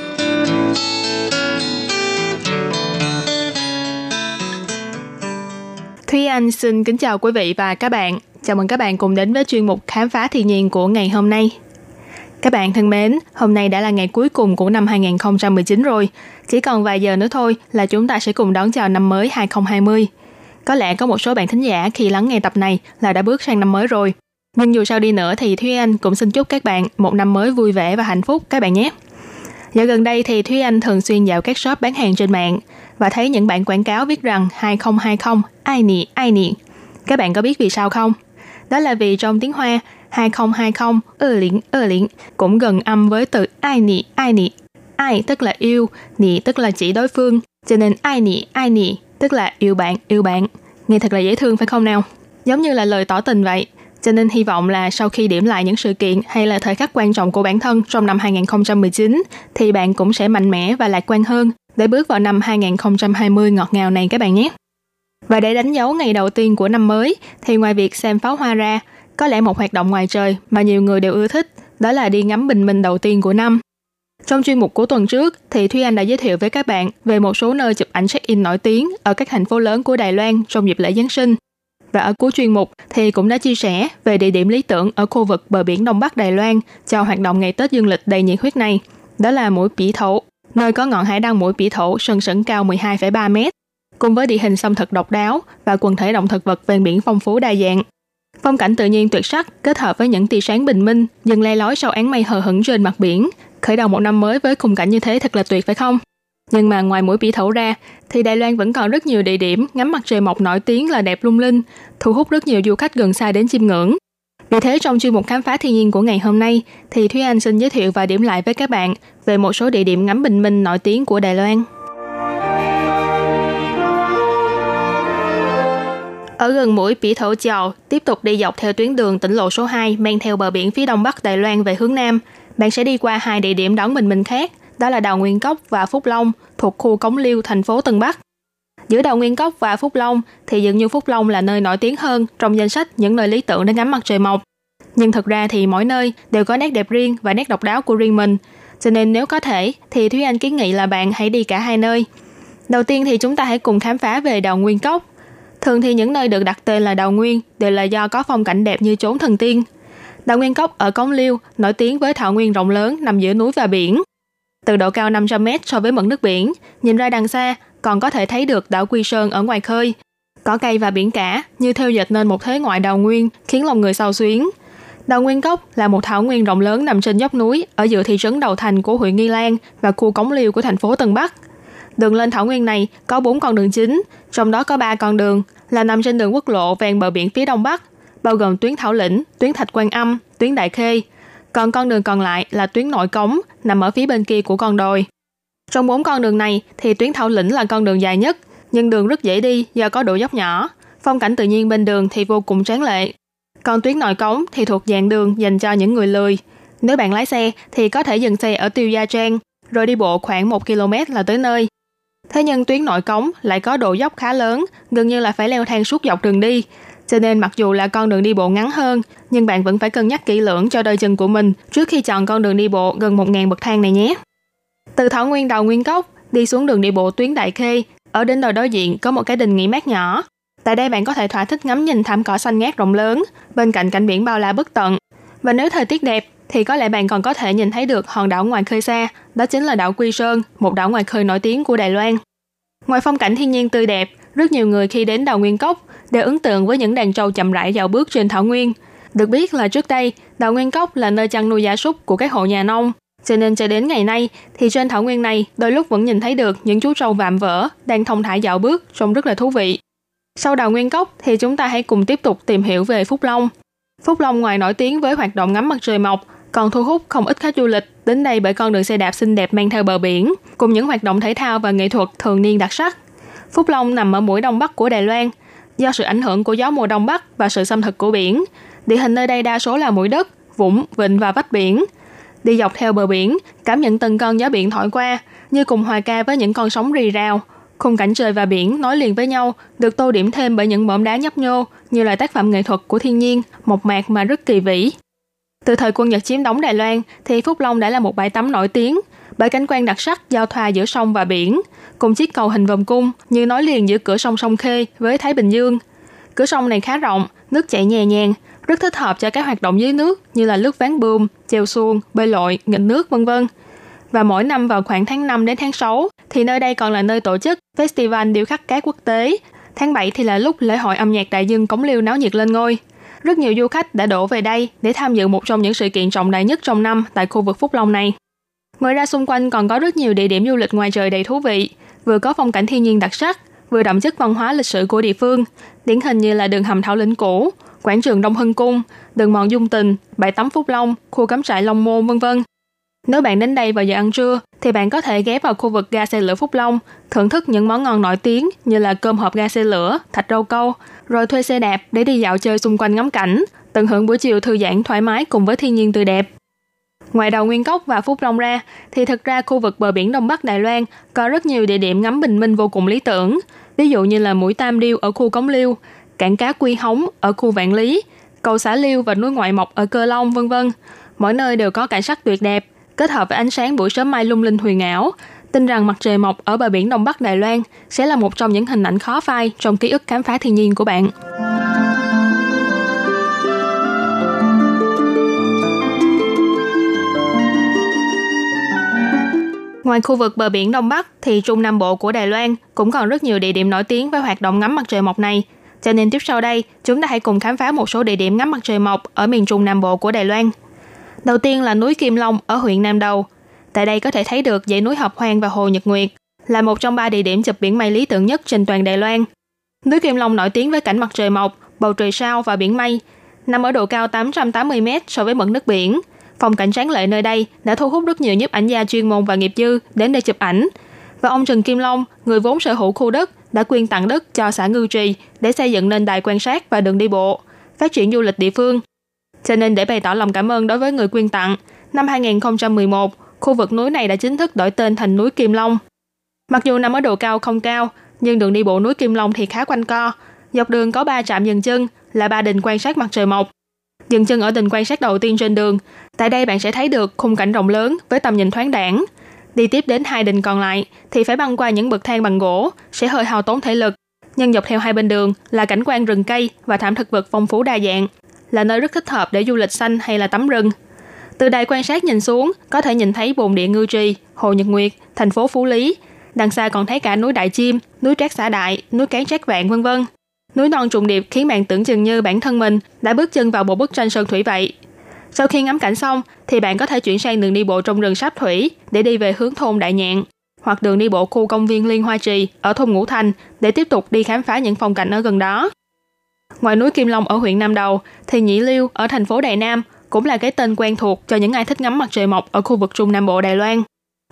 E: Anh xin kính chào quý vị và các bạn. Chào mừng các bạn cùng đến với chuyên mục Khám phá thiên nhiên của ngày hôm nay. Các bạn thân mến, hôm nay đã là ngày cuối cùng của năm 2019 rồi. Chỉ còn vài giờ nữa thôi là chúng ta sẽ cùng đón chào năm mới 2020. Có lẽ có một số bạn thính giả khi lắng nghe tập này là đã bước sang năm mới rồi. Nhưng dù sao đi nữa thì Thúy Anh cũng xin chúc các bạn một năm mới vui vẻ và hạnh phúc các bạn nhé. Dạo gần đây thì Thúy Anh thường xuyên dạo các shop bán hàng trên mạng và thấy những bản quảng cáo viết rằng 2020 ai nị ai nị. Các bạn có biết vì sao không? Đó là vì trong tiếng Hoa 2020 ơ liễn ơ liễn cũng gần âm với từ ai nị ai nị. Ai tức là yêu, nị tức là chỉ đối phương, cho nên ai nị ai nị tức là yêu bạn yêu bạn. Nghe thật là dễ thương phải không nào? Giống như là lời tỏ tình vậy. Cho nên hy vọng là sau khi điểm lại những sự kiện hay là thời khắc quan trọng của bản thân trong năm 2019 thì bạn cũng sẽ mạnh mẽ và lạc quan hơn để bước vào năm 2020 ngọt ngào này các bạn nhé. Và để đánh dấu ngày đầu tiên của năm mới thì ngoài việc xem pháo hoa ra, có lẽ một hoạt động ngoài trời mà nhiều người đều ưa thích đó là đi ngắm bình minh đầu tiên của năm. Trong chuyên mục của tuần trước thì Thúy Anh đã giới thiệu với các bạn về một số nơi chụp ảnh check-in nổi tiếng ở các thành phố lớn của Đài Loan trong dịp lễ Giáng sinh. Và ở cuối chuyên mục thì cũng đã chia sẻ về địa điểm lý tưởng ở khu vực bờ biển Đông Bắc Đài Loan cho hoạt động ngày Tết dương lịch đầy nhiệt huyết này. Đó là mũi Bỉ Thổ, nơi có ngọn hải đăng mũi Bỉ Thổ sừng sững cao 12,3 mét, cùng với địa hình xâm thực độc đáo và quần thể động thực vật ven biển phong phú đa dạng. Phong cảnh tự nhiên tuyệt sắc kết hợp với những tia sáng bình minh dần le lói sau án mây hờ hững trên mặt biển, khởi đầu một năm mới với khung cảnh như thế thật là tuyệt phải không? Nhưng mà ngoài mũi Bỉ Thổ ra, thì Đài Loan vẫn còn rất nhiều địa điểm ngắm mặt trời mọc nổi tiếng là đẹp lung linh, thu hút rất nhiều du khách gần xa đến chiêm ngưỡng. Vì thế trong chuyên mục khám phá thiên nhiên của ngày hôm nay, thì Thúy Anh xin giới thiệu và điểm lại với các bạn về một số địa điểm ngắm bình minh nổi tiếng của Đài Loan. Ở gần mũi pỉ Thổ Chào, tiếp tục đi dọc theo tuyến đường tỉnh lộ số 2 men theo bờ biển phía đông bắc Đài Loan về hướng nam, bạn sẽ đi qua hai địa điểm đón bình minh khác, đó là đào Nguyên Cốc và Phúc Long thuộc khu Cống Liêu, thành phố Tân Bắc. Giữa đào Nguyên Cốc và Phúc Long thì dường như Phúc Long là nơi nổi tiếng hơn trong danh sách những nơi lý tưởng để ngắm mặt trời mọc. Nhưng thực ra thì mỗi nơi đều có nét đẹp riêng và nét độc đáo của riêng mình. Cho nên nếu có thể thì Thúy Anh kiến nghị là bạn hãy đi cả hai nơi. Đầu tiên thì chúng ta hãy cùng khám phá về đào Nguyên Cốc. Thường thì những nơi được đặt tên là đào Nguyên đều là do có phong cảnh đẹp như chốn thần tiên. Đào Nguyên Cốc ở Cống Liêu nổi tiếng với thảo nguyên rộng lớn nằm giữa núi và biển. Từ độ cao 500 mét so với mực nước biển, nhìn ra đằng xa còn có thể thấy được đảo Quy Sơn ở ngoài khơi. Cỏ cây và biển cả như theo dệt nên một thế ngoại đào nguyên khiến lòng người sao xuyến. Đào Nguyên Cốc là một thảo nguyên rộng lớn nằm trên dốc núi ở giữa thị trấn đầu thành của huyện Nghi Lan và khu cống liêu của thành phố Tân Bắc. Đường lên thảo nguyên này có 4 con đường chính, trong đó có 3 con đường là nằm trên đường quốc lộ ven bờ biển phía đông bắc, bao gồm tuyến Thảo Lĩnh, tuyến Thạch Quan Âm, tuyến Đại Khê. Còn con đường còn lại là tuyến nội cống, nằm ở phía bên kia của con đồi. Trong bốn con đường này thì tuyến Thảo Lĩnh là con đường dài nhất, nhưng đường rất dễ đi do có độ dốc nhỏ. Phong cảnh tự nhiên bên đường thì vô cùng tráng lệ. Còn tuyến nội cống thì thuộc dạng đường dành cho những người lười. Nếu bạn lái xe thì có thể dừng xe ở Tiêu Gia Trang, rồi đi bộ khoảng 1 km là tới nơi. Thế nhưng tuyến nội cống lại có độ dốc khá lớn, gần như là phải leo thang suốt dọc đường đi. Cho nên mặc dù là con đường đi bộ ngắn hơn, nhưng bạn vẫn phải cân nhắc kỹ lưỡng cho đôi chân của mình trước khi chọn con đường đi bộ gần 1.000 bậc thang này nhé. Từ Thảo Nguyên đầu Nguyên Cốc, đi xuống đường đi bộ tuyến Đại Khê, ở đến đồi đối diện có một cái đình nghỉ mát nhỏ. Tại đây bạn có thể thỏa thích ngắm nhìn thảm cỏ xanh ngát rộng lớn, bên cạnh cảnh biển bao la bất tận. Và nếu thời tiết đẹp, thì có lẽ bạn còn có thể nhìn thấy được hòn đảo ngoài khơi xa, đó chính là đảo Quy Sơn, một đảo ngoài khơi nổi tiếng của Đài Loan. Ngoài phong cảnh thiên nhiên tươi đẹp, rất nhiều người khi đến đào Nguyên Cốc đều ấn tượng với những đàn trâu chậm rãi dạo bước trên thảo nguyên. Được biết là trước đây, đào Nguyên Cốc là nơi chăn nuôi gia súc của các hộ nhà nông. Cho nên cho đến ngày nay thì trên thảo nguyên này đôi lúc vẫn nhìn thấy được những chú trâu vạm vỡ đang thông thả dạo bước trông rất là thú vị. Sau đào Nguyên Cốc thì chúng ta hãy cùng tiếp tục tìm hiểu về Phúc Long. Phúc Long ngoài nổi tiếng với hoạt động ngắm mặt trời mọc, còn thu hút không ít khách du lịch đến đây bởi con đường xe đạp xinh đẹp mang theo bờ biển, cùng những hoạt động thể thao và nghệ thuật thường niên đặc sắc. Phúc Long nằm ở mũi đông bắc của Đài Loan. Do sự ảnh hưởng của gió mùa đông bắc và sự xâm thực của biển, địa hình nơi đây đa số là mũi đất, vũng, vịnh và vách biển. Đi dọc theo bờ biển, cảm nhận từng cơn gió biển thổi qua, như cùng hòa ca với những con sóng rì rào. Khung cảnh trời và biển nối liền với nhau, được tô điểm thêm bởi những mỏm đá nhấp nhô như là tác phẩm nghệ thuật của thiên nhiên, một mạc mà rất kỳ vĩ. Từ thời quân Nhật chiếm đóng Đài Loan, thì Phúc Long đã là một bãi tắm nổi tiếng bởi cảnh quan đặc sắc giao thoa giữa sông và biển, cùng chiếc cầu hình vòng cung như nối liền giữa cửa sông Sông Khê với Thái Bình Dương. Cửa sông này khá rộng, nước chảy nhẹ nhàng, rất thích hợp cho các hoạt động dưới nước như là lướt ván bươm, chèo xuồng, bơi lội, nghịch nước vân vân. Và mỗi năm vào khoảng tháng 5 đến tháng 6 thì nơi đây còn là nơi tổ chức Festival điêu khắc cát quốc tế. Tháng 7 thì là lúc lễ hội âm nhạc đại dương Cống Liêu náo nhiệt lên ngôi. Rất nhiều du khách đã đổ về đây để tham dự một trong những sự kiện trọng đại nhất trong năm tại khu vực Phúc Long này. Ngoài ra xung quanh còn có rất nhiều địa điểm du lịch ngoài trời đầy thú vị, vừa có phong cảnh thiên nhiên đặc sắc, vừa đậm chất văn hóa lịch sử của địa phương, điển hình như là đường hầm Thảo Lĩnh cũ, quảng trường Đông Hưng Cung, đường mòn Dung Tình, bãi tắm Phúc Long, khu cắm trại Long Môn vân vân. Nếu bạn đến đây vào giờ ăn trưa, thì bạn có thể ghé vào khu vực ga xe lửa Phúc Long, thưởng thức những món ngon nổi tiếng như là cơm hộp ga xe lửa, thạch rau câu, rồi thuê xe đạp để đi dạo chơi xung quanh ngắm cảnh, tận hưởng buổi chiều thư giãn thoải mái cùng với thiên nhiên tươi đẹp. Ngoài đầu Nguyên Cốc và Phúc Long ra, thì thực ra khu vực bờ biển Đông Bắc Đài Loan có rất nhiều địa điểm ngắm bình minh vô cùng lý tưởng. Ví dụ như là mũi Tam Điêu ở khu Cống Liêu, cảng cá Quy Hống ở khu Vạn Lý, cầu xã Liêu và núi Ngoại Mộc ở Cơ Long, vân vân. Mỗi nơi đều có cảnh sắc tuyệt đẹp, kết hợp với ánh sáng buổi sớm mai lung linh huyền ảo. Tin rằng mặt trời mọc ở bờ biển Đông Bắc Đài Loan sẽ là một trong những hình ảnh khó phai trong ký ức khám phá thiên nhiên của bạn. Ngoài khu vực bờ biển Đông Bắc thì Trung Nam Bộ của Đài Loan cũng còn rất nhiều địa điểm nổi tiếng với hoạt động ngắm mặt trời mọc này. Cho nên tiếp sau đây, chúng ta hãy cùng khám phá một số địa điểm ngắm mặt trời mọc ở miền Trung Nam Bộ của Đài Loan. Đầu tiên là núi Kim Long ở huyện Nam Đầu. Tại đây có thể thấy được dãy núi Hợp Hoang và Hồ Nhật Nguyệt, là một trong ba địa điểm chụp biển mây lý tưởng nhất trên toàn Đài Loan. Núi Kim Long nổi tiếng với cảnh mặt trời mọc, bầu trời sao và biển mây, nằm ở độ cao 880 m so với mực nước biển. Phong cảnh tráng lệ nơi đây đã thu hút rất nhiều nhiếp ảnh gia chuyên môn và nghiệp dư đến đây chụp ảnh. Và ông Trần Kim Long, người vốn sở hữu khu đất, đã quyên tặng đất cho xã Ngư Trì để xây dựng nên đài quan sát và đường đi bộ, phát triển du lịch địa phương. Cho nên để bày tỏ lòng cảm ơn đối với người quyên tặng, năm 2011, khu vực núi này đã chính thức đổi tên thành núi Kim Long. Mặc dù nằm ở độ cao không cao, nhưng đường đi bộ núi Kim Long thì khá quanh co. Dọc đường có 3 trạm dừng chân, là ba đình quan sát mặt trời mọc. Dừng chân ở đình quan sát đầu tiên trên đường. Tại đây bạn sẽ thấy được khung cảnh rộng lớn với tầm nhìn thoáng đẳng. Đi tiếp đến hai đình còn lại thì phải băng qua những bậc thang bằng gỗ, sẽ hơi hao tốn thể lực. Nhưng dọc theo hai bên đường là cảnh quan rừng cây và thảm thực vật phong phú đa dạng, là nơi rất thích hợp để du lịch xanh hay là tắm rừng. Từ đài quan sát nhìn xuống, có thể nhìn thấy bồn địa Ngư Trì, Hồ Nhật Nguyệt, thành phố Phú Lý. Đằng xa còn thấy cả núi Đại Chim, núi Trác Xã Đại, núi Cán Trác Vạn vân vân. Núi non trùng điệp khiến bạn tưởng chừng như bản thân mình đã bước chân vào một bức tranh sơn thủy vậy. Sau khi ngắm cảnh xong, thì bạn có thể chuyển sang đường đi bộ trong rừng sáp thủy để đi về hướng thôn Đại Nhạn, hoặc đường đi bộ khu công viên Liên Hoa Trì ở thôn Ngũ Thành để tiếp tục đi khám phá những phong cảnh ở gần đó. Ngoài núi Kim Long ở huyện Nam Đầu, thì Nhĩ Liêu ở thành phố Đài Nam cũng là cái tên quen thuộc cho những ai thích ngắm mặt trời mọc ở khu vực Trung Nam Bộ Đài Loan.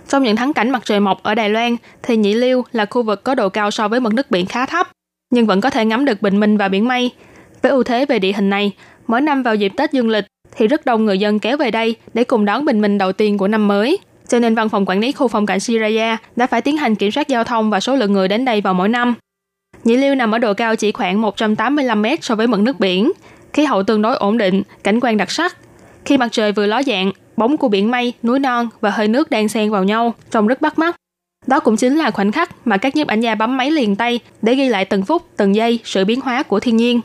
E: Trong những thắng cảnh mặt trời mọc ở Đài Loan, thì Nhĩ Liêu là khu vực có độ cao so với mực nước biển khá thấp, nhưng vẫn có thể ngắm được bình minh và biển mây. Với ưu thế về địa hình này, mỗi năm vào dịp Tết dương lịch thì rất đông người dân kéo về đây để cùng đón bình minh đầu tiên của năm mới. Cho nên văn phòng quản lý khu phong cảnh Siraya đã phải tiến hành kiểm soát giao thông và số lượng người đến đây vào mỗi năm. Nhĩ Liêu nằm ở độ cao chỉ khoảng 185 mét so với mực nước biển. Khí hậu tương đối ổn định, cảnh quan đặc sắc. Khi mặt trời vừa ló dạng, bóng của biển mây, núi non và hơi nước đang xen vào nhau, trông rất bắt mắt. Đó cũng chính là khoảnh khắc mà các nhiếp ảnh gia bấm máy liền tay để ghi lại từng phút, từng giây sự biến hóa của thiên nhiên.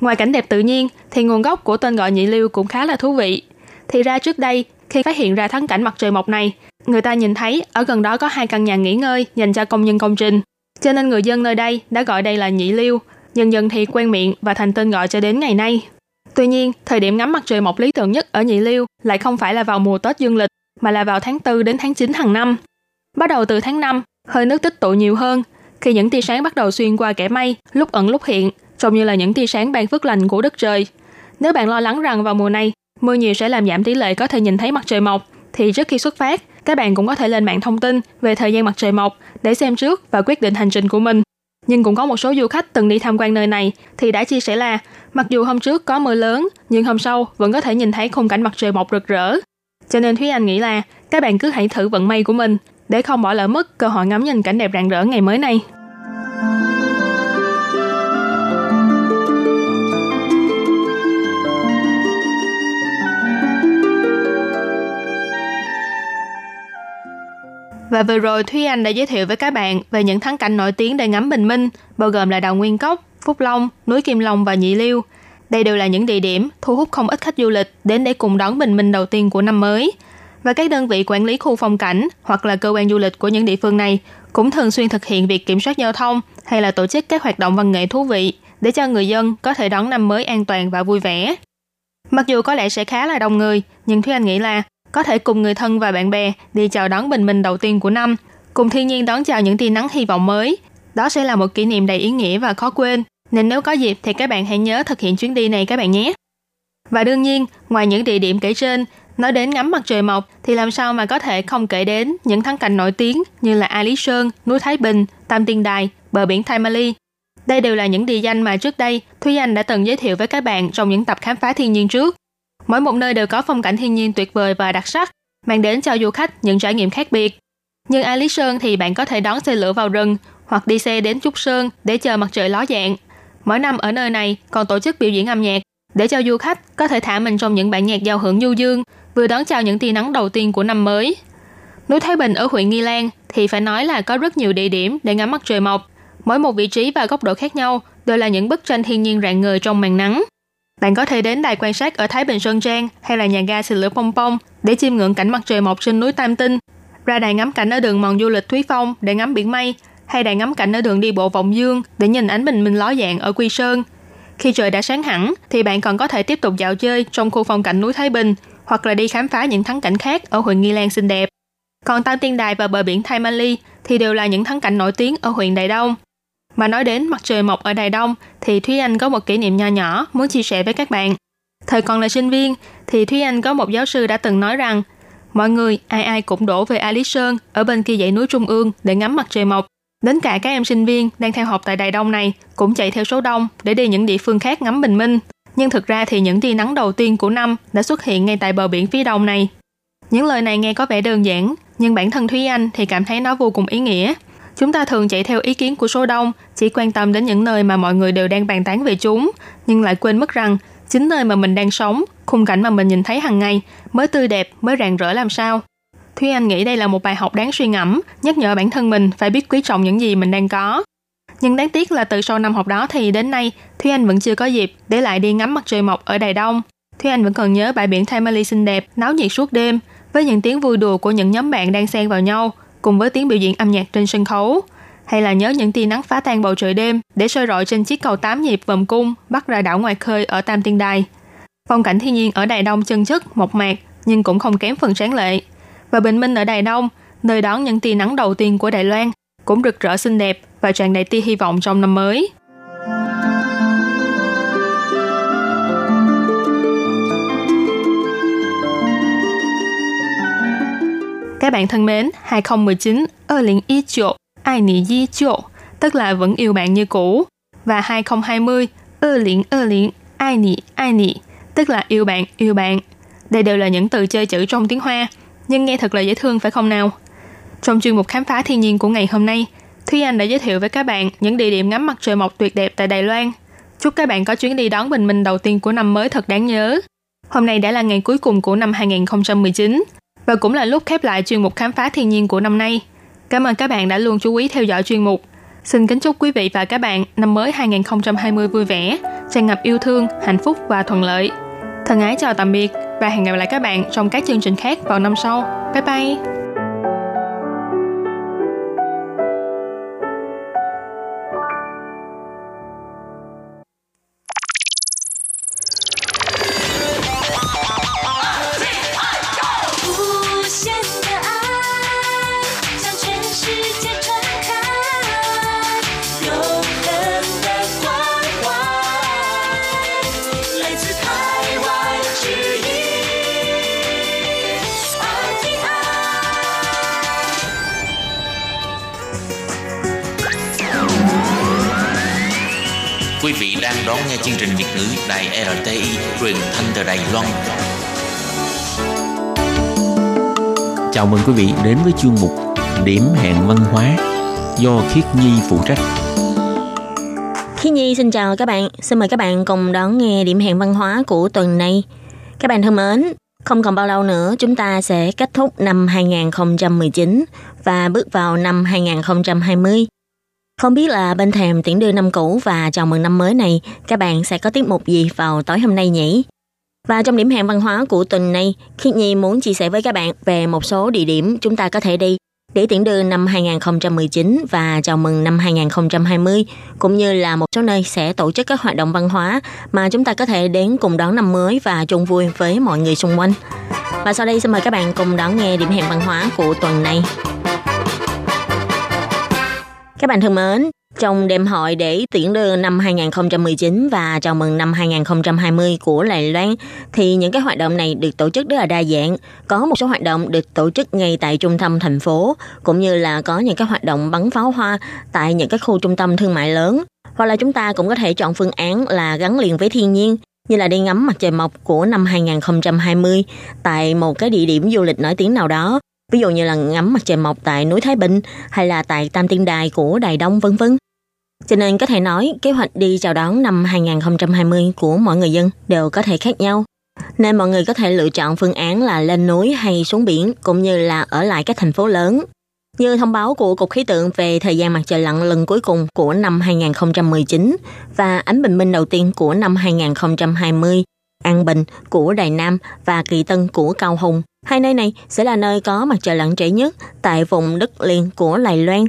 E: Ngoài cảnh đẹp tự nhiên, thì nguồn gốc của tên gọi nhị liêu cũng khá là thú vị. Thì ra trước đây, khi phát hiện ra thắng cảnh mặt trời mọc này, người ta nhìn thấy ở gần đó có hai căn nhà nghỉ ngơi dành cho công nhân công trình. Cho nên người dân nơi đây đã gọi đây là nhị liêu, dần dần thì quen miệng và thành tên gọi cho đến ngày nay. Tuy nhiên, thời điểm ngắm mặt trời mọc lý tưởng nhất ở nhị liêu lại không phải là vào mùa Tết dương lịch, mà là vào tháng 4 đến tháng 9 hàng năm. Bắt đầu từ tháng 5, hơi nước tích tụ nhiều hơn, khi những tia sáng bắt đầu xuyên qua kẽ mây, lúc ẩn lúc hiện, trông như là những tia sáng ban phước lành của đất trời. Nếu bạn lo lắng rằng vào mùa này, mưa nhiều sẽ làm giảm tỷ lệ có thể nhìn thấy mặt trời mọc, thì trước khi xuất phát, các bạn cũng có thể lên mạng thông tin về thời gian mặt trời mọc để xem trước và quyết định hành trình của mình. Nhưng cũng có một số du khách từng đi tham quan nơi này thì đã chia sẻ là mặc dù hôm trước có mưa lớn, nhưng hôm sau vẫn có thể nhìn thấy khung cảnh mặt trời mọc rực rỡ. Cho nên Thúy Anh nghĩ là các bạn cứ hãy thử vận may của mình để không bỏ lỡ mất cơ hội ngắm nhìn cảnh đẹp rạng rỡ ngày mới này. Và vừa rồi Thúy Anh đã giới thiệu với các bạn về những thắng cảnh nổi tiếng để ngắm bình minh, bao gồm là đào Nguyên Cốc, Phúc Long, núi Kim Long và Nhị Liêu. Đây đều là những địa điểm thu hút không ít khách du lịch đến để cùng đón bình minh đầu tiên của năm mới. Và các đơn vị quản lý khu phong cảnh hoặc là cơ quan du lịch của những địa phương này cũng thường xuyên thực hiện việc kiểm soát giao thông hay là tổ chức các hoạt động văn nghệ thú vị để cho người dân có thể đón năm mới an toàn và vui vẻ. Mặc dù có lẽ sẽ khá là đông người, nhưng Thúy Anh nghĩ là có thể cùng người thân và bạn bè đi chào đón bình minh đầu tiên của năm, cùng thiên nhiên đón chào những tia nắng hy vọng mới. Đó sẽ là một kỷ niệm đầy ý nghĩa và khó quên. Nên nếu có dịp thì các bạn hãy nhớ thực hiện chuyến đi này các bạn nhé. Và đương nhiên, ngoài những địa điểm kể trên, nói đến ngắm mặt trời mọc thì làm sao mà có thể không kể đến những thắng cảnh nổi tiếng như là A Lý Sơn, núi Thái Bình, Tam Tiên Đài, bờ biển Thai Đây đều là những địa danh mà trước đây Thúy Anh đã từng giới thiệu với các bạn trong những tập khám phá thiên nhiên trước. Mỗi một nơi đều có phong cảnh thiên nhiên tuyệt vời và đặc sắc, mang đến cho du khách những trải nghiệm khác biệt. Nhưng A Lý Sơn thì bạn có thể đón xe lửa vào rừng hoặc đi xe đến Trúc Sơn để chờ mặt trời ló dạng. Mỗi năm ở nơi này còn tổ chức biểu diễn âm nhạc để cho du khách có thể thả mình trong những bản nhạc giao hưởng du dương, vừa đón chào những tia nắng đầu tiên của năm mới. Núi Thái Bình ở huyện Nghi Lan thì phải nói là có rất nhiều địa điểm để ngắm mặt trời mọc. Mỗi một vị trí và góc độ khác nhau đều là những bức tranh thiên nhiên rạng ngời trong màn nắng. Bạn có thể đến đài quan sát ở Thái Bình Sơn Trang hay là nhà ga xì lửa Pong Pong để chiêm ngưỡng cảnh mặt trời mọc trên núi Tam Tinh, ra đài ngắm cảnh ở đường mòn du lịch Thúy Phong để ngắm biển mây, hay đài ngắm cảnh ở đường đi bộ Vọng Dương để nhìn ánh bình minh ló dạng ở Quy Sơn. Khi trời đã sáng hẳn, thì bạn còn có thể tiếp tục dạo chơi trong khu phong cảnh núi Thái Bình, hoặc là đi khám phá những thắng cảnh khác ở huyện Nghi Lan xinh đẹp. Còn Tam Tiên Đài và bờ biển Thái Mali thì đều là những thắng cảnh nổi tiếng ở huyện Đài Đông. Mà nói đến mặt trời mọc ở Đài Đông, thì Thúy Anh có một kỷ niệm nho nhỏ muốn chia sẻ với các bạn. Thời còn là sinh viên, thì Thúy Anh có một giáo sư đã từng nói rằng, mọi người, ai ai cũng đổ về A Lý Sơn ở bên kia dãy núi Trung ương để ngắm mặt trời mọc. Đến cả các em sinh viên đang theo học tại Đài Đông này cũng chạy theo số đông để đi những địa phương khác ngắm bình minh. Nhưng thực ra thì những tia nắng đầu tiên của năm đã xuất hiện ngay tại bờ biển phía đông này. Những lời này nghe có vẻ đơn giản, nhưng bản thân Thúy Anh thì cảm thấy nó vô cùng ý nghĩa. Chúng ta thường chạy theo ý kiến của số đông, chỉ quan tâm đến những nơi mà mọi người đều đang bàn tán về chúng, nhưng lại quên mất rằng chính nơi mà mình đang sống, khung cảnh mà mình nhìn thấy hàng ngày mới tươi đẹp, mới rạng rỡ làm sao. Thúy Anh nghĩ đây là một bài học đáng suy ngẫm, nhắc nhở bản thân mình phải biết quý trọng những gì mình đang có. Nhưng đáng tiếc là từ sau năm học đó thì đến nay, Thúy Anh vẫn chưa có dịp để lại đi ngắm mặt trời mọc ở Đài Đông. Thúy Anh vẫn còn nhớ bãi biển Tamale xinh đẹp, náo nhiệt suốt đêm, với những tiếng vui đùa của những nhóm bạn đang xen vào nhau, cùng với tiếng biểu diễn âm nhạc trên sân khấu. Hay là nhớ những tia nắng phá tan bầu trời đêm để soi rọi trên chiếc cầu tám nhịp vòng cung bắt ra đảo ngoài khơi ở Tam Tiên Đài. Phong cảnh thiên nhiên ở Đài Đông chân chất, mộc mạc nhưng cũng không kém phần sáng lệ. Và bình minh ở Đài Đông, nơi đón những tia nắng đầu tiên của Đài Loan, cũng rực rỡ xinh đẹp và tràn đầy tia hy vọng trong năm mới. Các bạn thân mến, 2019, 2019, ai nị di chỗ, tức là vẫn yêu bạn như cũ. Và 2020, 2020, ai nị, ai nị, tức là yêu bạn, yêu bạn. Đây đều là những từ chơi chữ trong tiếng Hoa, nhưng nghe thật là dễ thương phải không nào? Trong chuyên mục khám phá thiên nhiên của ngày hôm nay, Thúy Anh đã giới thiệu với các bạn những địa điểm ngắm mặt trời mọc tuyệt đẹp tại Đài Loan. Chúc các bạn có chuyến đi đón bình minh đầu tiên của năm mới thật đáng nhớ. Hôm nay đã là ngày cuối cùng của năm 2019 và cũng là lúc khép lại chuyên mục khám phá thiên nhiên của năm nay. Cảm ơn các bạn đã luôn chú ý theo dõi chuyên mục. Xin kính chúc quý vị và các bạn năm mới 2020 vui vẻ, tràn ngập yêu thương, hạnh phúc và thuận lợi. Thân ái chào tạm biệt và hẹn gặp lại các bạn trong các chương trình khác vào năm sau. Bye bye!
C: Chương trình Việt ngữ Đài RTI truyền thanh từ Đài Loan. Chào mừng quý vị đến với chương mục Điểm hẹn văn hóa do Khiết Nhi phụ trách.
F: Khi Nhi xin chào các bạn, xin mời các bạn cùng đón nghe điểm hẹn văn hóa của tuần này. Các bạn thân mến, không còn bao lâu nữa chúng ta sẽ kết thúc năm 2019 và bước vào năm 2020. Không biết là bên thèm tiễn đưa năm cũ và chào mừng năm mới này, các bạn sẽ có tiết mục gì vào tối hôm nay nhỉ? Và trong điểm hẹn văn hóa của tuần này, Khiết Nhi muốn chia sẻ với các bạn về một số địa điểm chúng ta có thể đi để tiễn đưa năm 2019 và chào mừng năm 2020, cũng như là một số nơi sẽ tổ chức các hoạt động văn hóa mà chúng ta có thể đến cùng đón năm mới và chung vui với mọi người xung quanh. Và sau đây xin mời các bạn cùng đón nghe điểm hẹn văn hóa của tuần này. Các bạn thân mến, trong đêm hội để tiễn đưa năm 2019 và chào mừng năm 2020 của Lài Loan thì những cái hoạt động này được tổ chức rất là đa dạng. Có một số hoạt động được tổ chức ngay tại trung tâm thành phố cũng như là có những cái hoạt động bắn pháo hoa tại những cái khu trung tâm thương mại lớn. Hoặc là chúng ta cũng có thể chọn phương án là gắn liền với thiên nhiên như là đi ngắm mặt trời mọc của năm 2020 tại một cái địa điểm du lịch nổi tiếng nào đó ví dụ như là ngắm mặt trời mọc tại núi Thái Bình hay là tại Tam Tiên Đài của Đài Đông vân vân. Cho nên có thể nói kế hoạch đi chào đón năm 2020 của mọi người dân đều có thể khác nhau. Nên mọi người có thể lựa chọn phương án là lên núi hay xuống biển cũng như là ở lại các thành phố lớn. Như thông báo của Cục Khí tượng về thời gian mặt trời lặn lần cuối cùng của năm 2019 và ánh bình minh đầu tiên của năm 2020, An Bình của Đài Nam và Kỳ Tân của Cao Hùng. Hai nơi này sẽ là nơi có mặt trời lặn trễ nhất tại vùng đất liền của Đài Loan.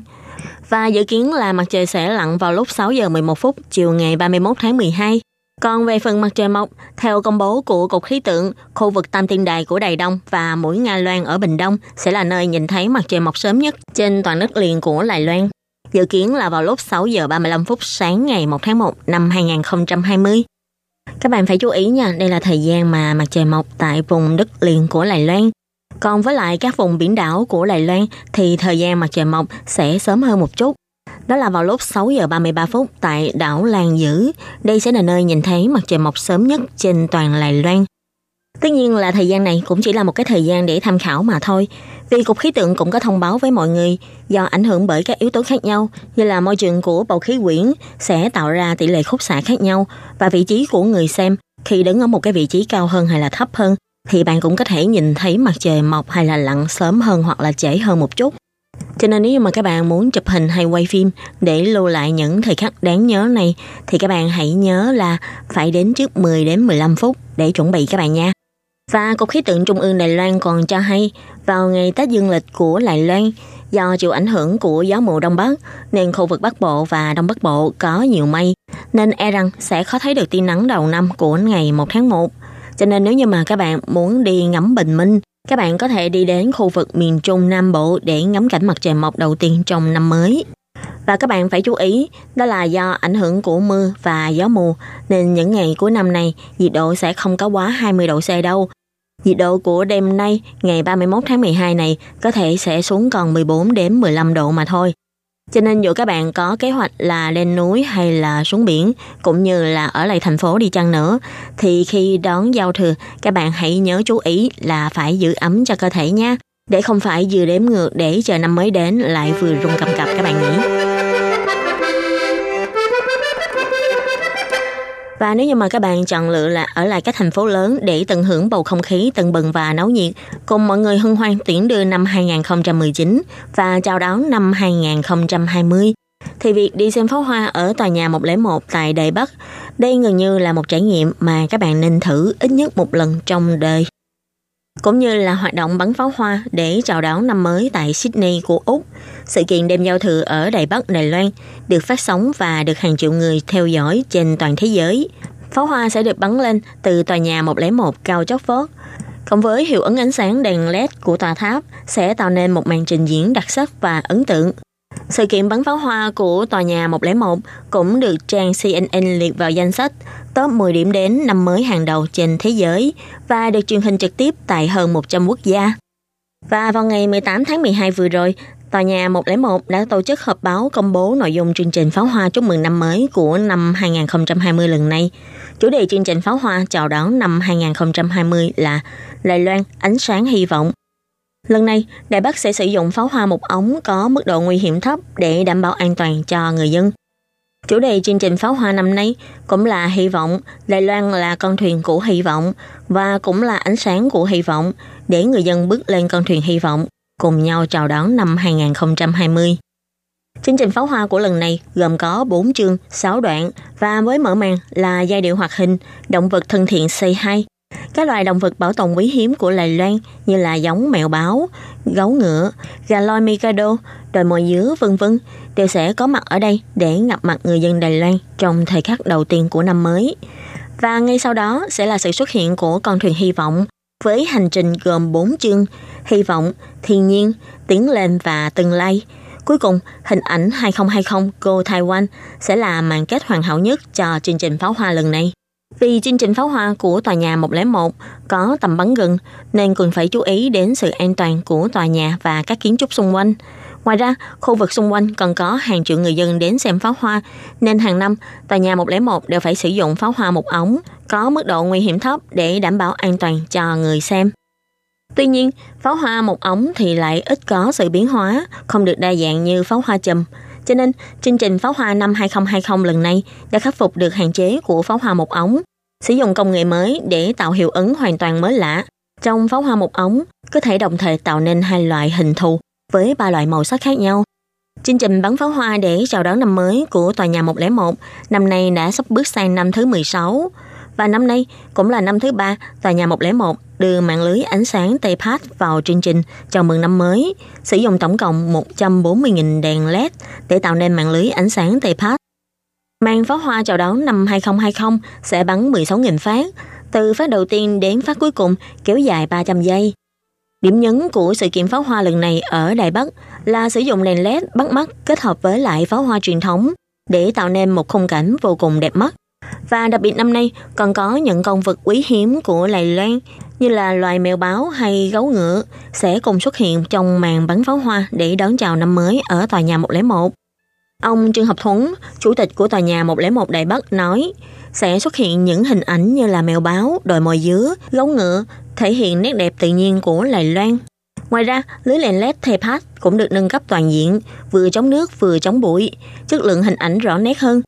F: Và dự kiến là mặt trời sẽ lặn vào lúc 6 giờ 11 phút chiều ngày 31 tháng 12. Còn về phần mặt trời mọc, theo công bố của Cục Khí tượng, khu vực Tam Tiên Đài của Đài Đông và mũi Nga Loan ở Bình Đông sẽ là nơi nhìn thấy mặt trời mọc sớm nhất trên toàn đất liền của Đài Loan. Dự kiến là vào lúc 6 giờ 35 phút sáng ngày 1 tháng 1 năm 2020. Các bạn phải chú ý nha, đây là thời gian mà mặt trời mọc tại vùng đất liền của Lài Loan. Còn với lại các vùng biển đảo của Lài Loan thì thời gian mặt trời mọc sẽ sớm hơn một chút. Đó là vào lúc 6 giờ 33 phút tại đảo Lan Dữ. Đây sẽ là nơi nhìn thấy mặt trời mọc sớm nhất trên toàn Lài Loan. Tất nhiên là thời gian này cũng chỉ là một cái thời gian để tham khảo mà thôi. Vì Cục Khí tượng cũng có thông báo với mọi người, do ảnh hưởng bởi các yếu tố khác nhau, như là môi trường của bầu khí quyển sẽ tạo ra tỷ lệ khúc xạ khác nhau và vị trí của người xem khi đứng ở một cái vị trí cao hơn hay là thấp hơn, thì bạn cũng có thể nhìn thấy mặt trời mọc hay là lặn sớm hơn hoặc là trễ hơn một chút. Cho nên nếu mà các bạn muốn chụp hình hay quay phim để lưu lại những thời khắc đáng nhớ này, thì các bạn hãy nhớ là phải đến trước 10 đến 15 phút để chuẩn bị các bạn nha. Và Cục Khí tượng Trung ương Đài Loan còn cho hay vào ngày Tết Dương lịch của Đài Loan do chịu ảnh hưởng của gió mùa Đông Bắc nên khu vực Bắc Bộ và Đông Bắc Bộ có nhiều mây nên e rằng sẽ khó thấy được tia nắng đầu năm của ngày 1 tháng 1. Cho nên nếu như mà các bạn muốn đi ngắm bình minh, các bạn có thể đi đến khu vực miền Trung Nam Bộ để ngắm cảnh mặt trời mọc đầu tiên trong năm mới. Và các bạn phải chú ý, đó là do ảnh hưởng của mưa và gió mùa, nên những ngày cuối năm này, nhiệt độ sẽ không có quá 20 độ C đâu. Nhiệt độ của đêm nay, ngày 31 tháng 12 này, có thể sẽ xuống còn 14 đến 15 độ mà thôi. Cho nên dù các bạn có kế hoạch là lên núi hay là xuống biển, cũng như là ở lại thành phố đi chăng nữa, thì khi đón giao thừa, các bạn hãy nhớ chú ý là phải giữ ấm cho cơ thể nha, để không phải vừa đếm ngược để chờ năm mới đến lại vừa rung cầm cập các bạn nhỉ. Và nếu như mà các bạn chọn lựa là ở lại các thành phố lớn để tận hưởng bầu không khí tận bừng và náo nhiệt, cùng mọi người hân hoan tiễn đưa năm 2019 và chào đón năm 2020, thì việc đi xem pháo hoa ở tòa nhà 101 tại Đài Bắc, đây gần như là một trải nghiệm mà các bạn nên thử ít nhất một lần trong đời. Cũng như là hoạt động bắn pháo hoa để chào đón năm mới tại Sydney của Úc. Sự kiện đêm giao thừa ở Đài Bắc, Đài Loan được phát sóng và được hàng triệu người theo dõi trên toàn thế giới. Pháo hoa sẽ được bắn lên từ tòa nhà 101 cao chót vót. Cộng với hiệu ứng ánh sáng đèn LED của tòa tháp sẽ tạo nên một màn trình diễn đặc sắc và ấn tượng. Sự kiện bắn pháo hoa của tòa nhà 101 cũng được trang CNN liệt vào danh sách top 10 điểm đến năm mới hàng đầu trên thế giới và được truyền hình trực tiếp tại hơn 100 quốc gia. Và vào ngày 18 tháng 12 vừa rồi, Tòa nhà 101 đã tổ chức họp báo công bố nội dung chương trình pháo hoa chúc mừng năm mới của năm 2020 lần này. Chủ đề chương trình pháo hoa chào đón năm 2020 là Lài Loan ánh sáng hy vọng. Lần này, Đài Bắc sẽ sử dụng pháo hoa một ống có mức độ nguy hiểm thấp để đảm bảo an toàn cho người dân. Chủ đề chương trình pháo hoa năm nay cũng là hy vọng, Đài Loan là con thuyền của hy vọng và cũng là ánh sáng của hy vọng để người dân bước lên con thuyền hy vọng, cùng nhau chào đón năm 2020. Chương trình pháo hoa của lần này gồm có 4 chương, 6 đoạn và với mở màn là giai điệu hoạt hình, động vật thân thiện say hi. Các loài động vật bảo tồn quý hiếm của Đài Loan như là giống mèo báo, gấu ngựa, gà loi Mikado, đồi mồi dứa vân vân đều sẽ có mặt ở đây để gặp mặt người dân Đài Loan trong thời khắc đầu tiên của năm mới. Và ngay sau đó sẽ là sự xuất hiện của con thuyền hy vọng với hành trình gồm 4 chương hy vọng, thiên nhiên, tiến lên và tương lai. Cuối cùng, hình ảnh 2020 Go Taiwan sẽ là màn kết hoàn hảo nhất cho chương trình pháo hoa lần này. Vì chương trình pháo hoa của tòa nhà 101 có tầm bắn gần nên cần phải chú ý đến sự an toàn của tòa nhà và các kiến trúc xung quanh. Ngoài ra, khu vực xung quanh còn có hàng triệu người dân đến xem pháo hoa, nên hàng năm tòa nhà 101 đều phải sử dụng pháo hoa một ống có mức độ nguy hiểm thấp để đảm bảo an toàn cho người xem. Tuy nhiên, pháo hoa một ống thì lại ít có sự biến hóa, không được đa dạng như pháo hoa chùm. Cho nên, chương trình pháo hoa năm 2020 lần này đã khắc phục được hạn chế của pháo hoa một ống, sử dụng công nghệ mới để tạo hiệu ứng hoàn toàn mới lạ. Trong pháo hoa một ống, có thể đồng thời tạo nên hai loại hình thù với ba loại màu sắc khác nhau. Chương trình bắn pháo hoa để chào đón năm mới của tòa nhà 101 năm nay đã sắp bước sang năm thứ 16 và năm nay cũng là năm thứ ba tòa nhà 101 đưa mạng lưới ánh sáng Tây Path vào chương trình chào mừng năm mới, sử dụng tổng cộng 140.000 đèn LED để tạo nên mạng lưới ánh sáng Tây Path. Màn pháo hoa chào đón năm 2020 sẽ bắn 16.000 phát, từ phát đầu tiên đến phát cuối cùng kéo dài 300 giây. Điểm nhấn của sự kiện pháo hoa lần này ở Đài Bắc là sử dụng đèn LED bắt mắt kết hợp với lại pháo hoa truyền thống để tạo nên một khung cảnh vô cùng đẹp mắt. Và đặc biệt năm nay còn có những con vật quý hiếm của lài Loan như là loài mèo báo hay gấu ngựa sẽ cùng xuất hiện trong màn bắn pháo hoa để đón chào năm mới ở tòa nhà 101. Ông Trương Hợp Thuấn, chủ tịch của tòa nhà 101 Đài Bắc nói sẽ xuất hiện những hình ảnh như là mèo báo, đồi mồi dứa, gấu ngựa, thể hiện nét đẹp tự nhiên của Lài Loan. Ngoài ra, lưới đèn LED Tepat cũng được nâng cấp toàn diện, vừa chống nước vừa chống bụi, chất lượng hình ảnh rõ nét hơn.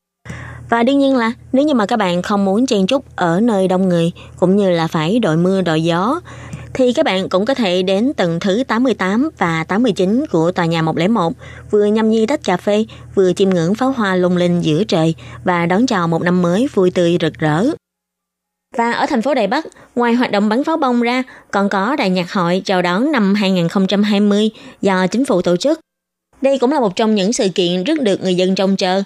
F: Và đương nhiên là nếu như mà các bạn không muốn chen chúc ở nơi đông người cũng như là phải đội mưa đội gió thì các bạn cũng có thể đến tầng thứ 88 và 89 của tòa nhà 101, vừa nhâm nhi tách cà phê, vừa chiêm ngưỡng pháo hoa lung linh giữa trời và đón chào một năm mới vui tươi rực rỡ. Và ở thành phố Đài Bắc, ngoài hoạt động bắn pháo bông ra, còn có đại nhạc hội chào đón năm 2020 do chính phủ tổ chức. Đây cũng là một trong những sự kiện rất được người dân trông chờ.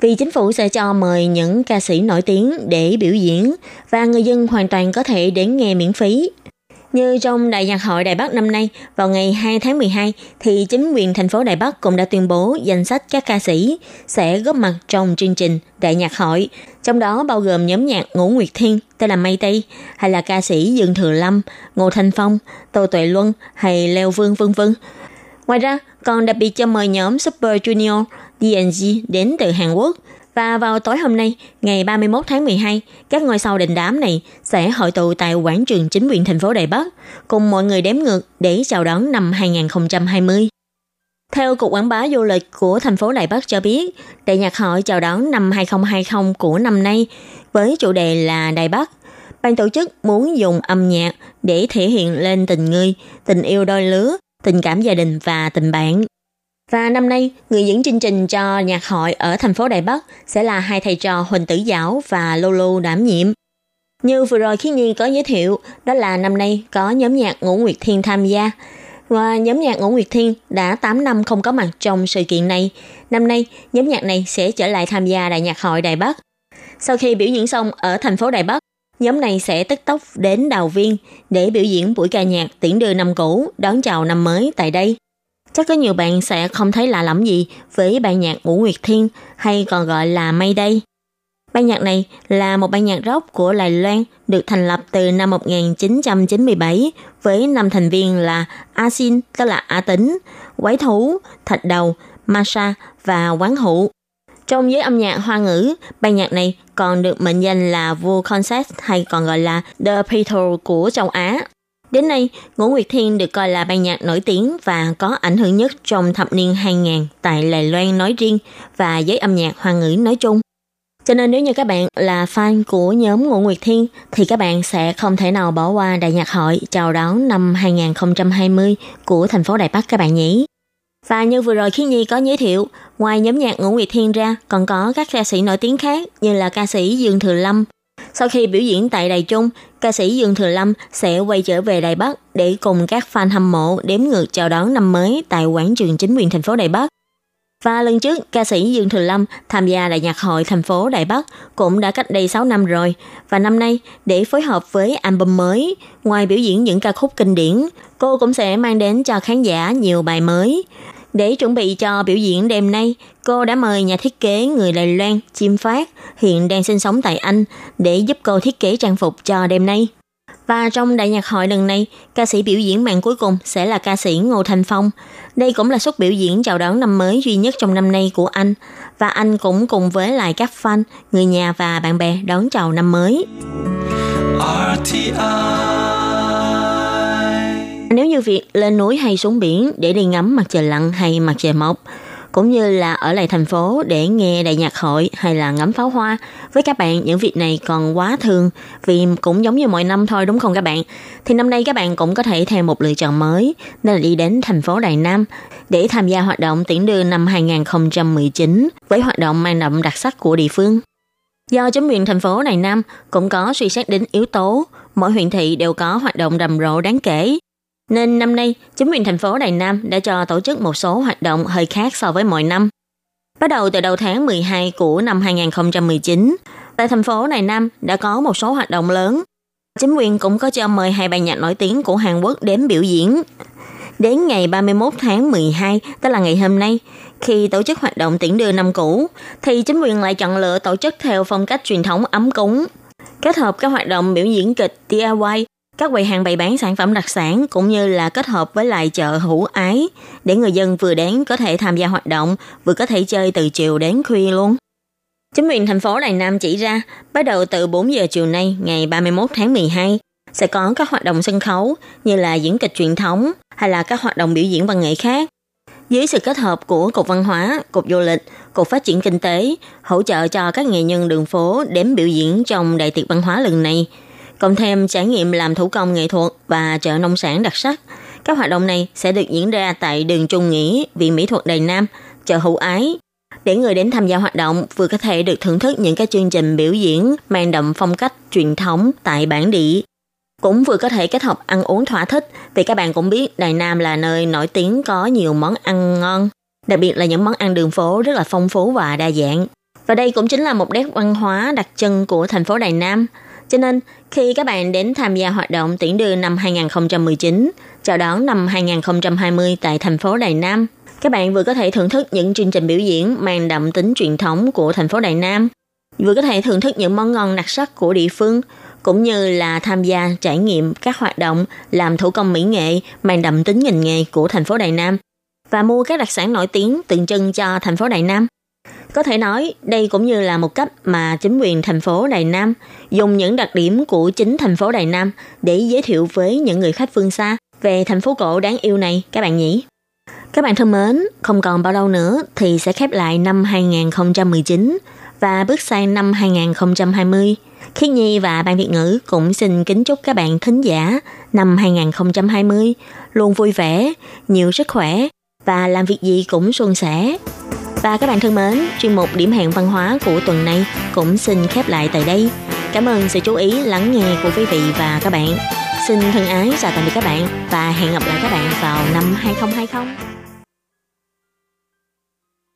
F: Vì chính phủ sẽ cho mời những ca sĩ nổi tiếng để biểu diễn và người dân hoàn toàn có thể đến nghe miễn phí. Như trong Đại nhạc hội Đài Bắc năm nay, vào ngày 2 tháng 12, thì chính quyền thành phố Đài Bắc cũng đã tuyên bố danh sách các ca sĩ sẽ góp mặt trong chương trình Đại nhạc hội, trong đó bao gồm nhóm nhạc Ngũ Nguyệt Thiên, tên là Mây Tây, hay là ca sĩ Dương Thừa Lâm, Ngô Thanh Phong, Tô Tuệ Luân hay Leo Vương vân vân. Ngoài ra, còn đặc biệt cho mời nhóm Super Junior, DNG đến từ Hàn Quốc. Và vào tối hôm nay, ngày 31 tháng 12, các ngôi sao đình đám này sẽ hội tụ tại quảng trường chính quyền thành phố Đài Bắc, cùng mọi người đếm ngược để chào đón năm 2020. Theo Cục Quảng bá Du lịch của thành phố Đài Bắc cho biết, đại nhạc hội chào đón năm 2020 của năm nay với chủ đề là Đài Bắc. Ban tổ chức muốn dùng âm nhạc để thể hiện lên tình người, tình yêu đôi lứa, tình cảm gia đình và tình bạn. Và năm nay, người dẫn chương trình cho nhạc hội ở thành phố Đài Bắc sẽ là hai thầy trò Huỳnh Tử Giảo và Lulu đảm nhiệm. Như vừa rồi Khiến Nhi có giới thiệu, đó là năm nay có nhóm nhạc Ngũ Nguyệt Thiên tham gia. Và nhóm nhạc Ngũ Nguyệt Thiên đã 8 năm không có mặt trong sự kiện này. Năm nay, nhóm nhạc này sẽ trở lại tham gia Đại nhạc hội Đài Bắc. Sau khi biểu diễn xong ở thành phố Đài Bắc, nhóm này sẽ tức tốc đến Đào Viên để biểu diễn buổi ca nhạc tiễn đưa năm cũ, đón chào năm mới tại đây. Chắc có nhiều bạn sẽ không thấy lạ lẫm gì với ban nhạc Ngũ Nguyệt Thiên hay còn gọi là Mây Đây. Ban nhạc này là một ban nhạc rock của Lài Loan được thành lập từ năm 1997 với năm thành viên là A Xin, tức là A Tính, Quái Thú, Thạch Đầu, Masha và Quán Hữu. Trong giới âm nhạc hoa ngữ, ban nhạc này còn được mệnh danh là vua concert hay còn gọi là The Beatles của châu Á. Đến nay, Ngũ Nguyệt Thiên được coi là ban nhạc nổi tiếng và có ảnh hưởng nhất trong thập niên 2000 tại Lài Loan nói riêng và giới âm nhạc hoa ngữ nói chung. Cho nên nếu như các bạn là fan của nhóm Ngũ Nguyệt Thiên thì các bạn sẽ không thể nào bỏ qua đại nhạc hội chào đón năm 2020 của thành phố Đài Bắc các bạn nhỉ. Và như vừa rồi Khiến Nhi có giới thiệu, ngoài nhóm nhạc Ngũ Nguyệt Thiên ra, còn có các ca sĩ nổi tiếng khác như là ca sĩ Dương Thừa Lâm. Sau khi biểu diễn tại Đài Trung, ca sĩ Dương Thừa Lâm sẽ quay trở về Đài Bắc để cùng các fan hâm mộ đếm ngược chào đón năm mới tại quảng trường chính quyền thành phố Đài Bắc. Và lần trước, ca sĩ Dương Thừa Lâm tham gia Đại nhạc hội thành phố Đài Bắc cũng đã cách đây 6 năm rồi. Và năm nay, để phối hợp với album mới, ngoài biểu diễn những ca khúc kinh điển, cô cũng sẽ mang đến cho khán giả nhiều bài mới. Để chuẩn bị cho biểu diễn đêm nay, cô đã mời nhà thiết kế người Đài Loan Chim Phát, hiện đang sinh sống tại Anh, để giúp cô thiết kế trang phục cho đêm nay. Và trong đại nhạc hội lần này, ca sĩ biểu diễn màn cuối cùng sẽ là ca sĩ Ngô Thanh Phong. Đây cũng là suất biểu diễn chào đón năm mới duy nhất trong năm nay của anh. Và anh cũng cùng với lại các fan, người nhà và bạn bè đón chào năm mới. Nếu như việc lên núi hay xuống biển để đi ngắm mặt trời lặn hay mặt trời mọc, cũng như là ở lại thành phố để nghe đại nhạc hội hay là ngắm pháo hoa. Với các bạn, những việc này còn quá thường vì cũng giống như mọi năm thôi đúng không các bạn? Thì năm nay các bạn cũng có thể thêm một lựa chọn mới, nên là đi đến thành phố Đài Nam để tham gia hoạt động tiễn đưa năm 2019 với hoạt động mang đậm đặc sắc của địa phương. Do chính quyền thành phố Đài Nam cũng có suy xét đến yếu tố, mỗi huyện thị đều có hoạt động rầm rộ đáng kể. Nên năm nay, chính quyền thành phố Đài Nam đã cho tổ chức một số hoạt động hơi khác so với mọi năm. Bắt đầu từ đầu tháng 12 của năm 2019, tại thành phố Đài Nam đã có một số hoạt động lớn. Chính quyền cũng có cho mời hai ban nhạc nổi tiếng của Hàn Quốc đến biểu diễn. Đến ngày 31 tháng 12, tức là ngày hôm nay, khi tổ chức hoạt động tiễn đưa năm cũ, thì chính quyền lại chọn lựa tổ chức theo phong cách truyền thống ấm cúng. Kết hợp các hoạt động biểu diễn kịch DIY các quầy hàng bày bán sản phẩm đặc sản cũng như là kết hợp với lại chợ hữu ái để người dân vừa đến có thể tham gia hoạt động, vừa có thể chơi từ chiều đến khuya luôn. Chính quyền thành phố Đài Nam chỉ ra, bắt đầu từ 4 giờ chiều nay ngày 31 tháng 12, sẽ có các hoạt động sân khấu như là diễn kịch truyền thống hay là các hoạt động biểu diễn văn nghệ khác. Dưới sự kết hợp của Cục Văn hóa, Cục Du lịch, Cục Phát triển Kinh tế, hỗ trợ cho các nghệ nhân đường phố đến biểu diễn trong đại tiệc văn hóa lần này – cộng thêm trải nghiệm làm thủ công nghệ thuật và chợ nông sản đặc sắc. Các hoạt động này sẽ được diễn ra tại đường Trung Nghĩa, Viện Mỹ thuật Đài Nam, chợ Hữu Ái, để người đến tham gia hoạt động vừa có thể được thưởng thức những cái chương trình biểu diễn mang đậm phong cách truyền thống tại bản địa, cũng vừa có thể kết hợp ăn uống thỏa thích. Vì các bạn cũng biết Đài Nam là nơi nổi tiếng có nhiều món ăn ngon, đặc biệt là những món ăn đường phố rất là phong phú và đa dạng. Và đây cũng chính là một nét văn hóa đặc trưng của thành phố Đài Nam – cho nên, khi các bạn đến tham gia hoạt động tuyển đưa năm 2019, chào đón năm 2020 tại thành phố Đài Nam, các bạn vừa có thể thưởng thức những chương trình biểu diễn mang đậm tính truyền thống của thành phố Đài Nam, vừa có thể thưởng thức những món ngon đặc sắc của địa phương, cũng như là tham gia trải nghiệm các hoạt động làm thủ công mỹ nghệ mang đậm tính ngành nghề của thành phố Đài Nam và mua các đặc sản nổi tiếng tượng trưng cho thành phố Đài Nam. Có thể nói, đây cũng như là một cách mà chính quyền thành phố Đài Nam dùng những đặc điểm của chính thành phố Đài Nam để giới thiệu với những người khách phương xa về thành phố cổ đáng yêu này các bạn nhỉ. Các bạn thân mến, không còn bao lâu nữa thì sẽ khép lại năm 2019 và bước sang năm 2020. Khiết Nhi và Ban Việt ngữ cũng xin kính chúc các bạn thính giả năm 2020 luôn vui vẻ, nhiều sức khỏe và làm việc gì cũng suôn sẻ. Và các bạn thân mến, chuyên mục điểm hẹn văn hóa của tuần này cũng xin khép lại tại đây. Cảm ơn sự chú ý lắng nghe của quý vị và các bạn. Xin thân ái chào tạm biệt các bạn và hẹn gặp lại các bạn vào năm 2020.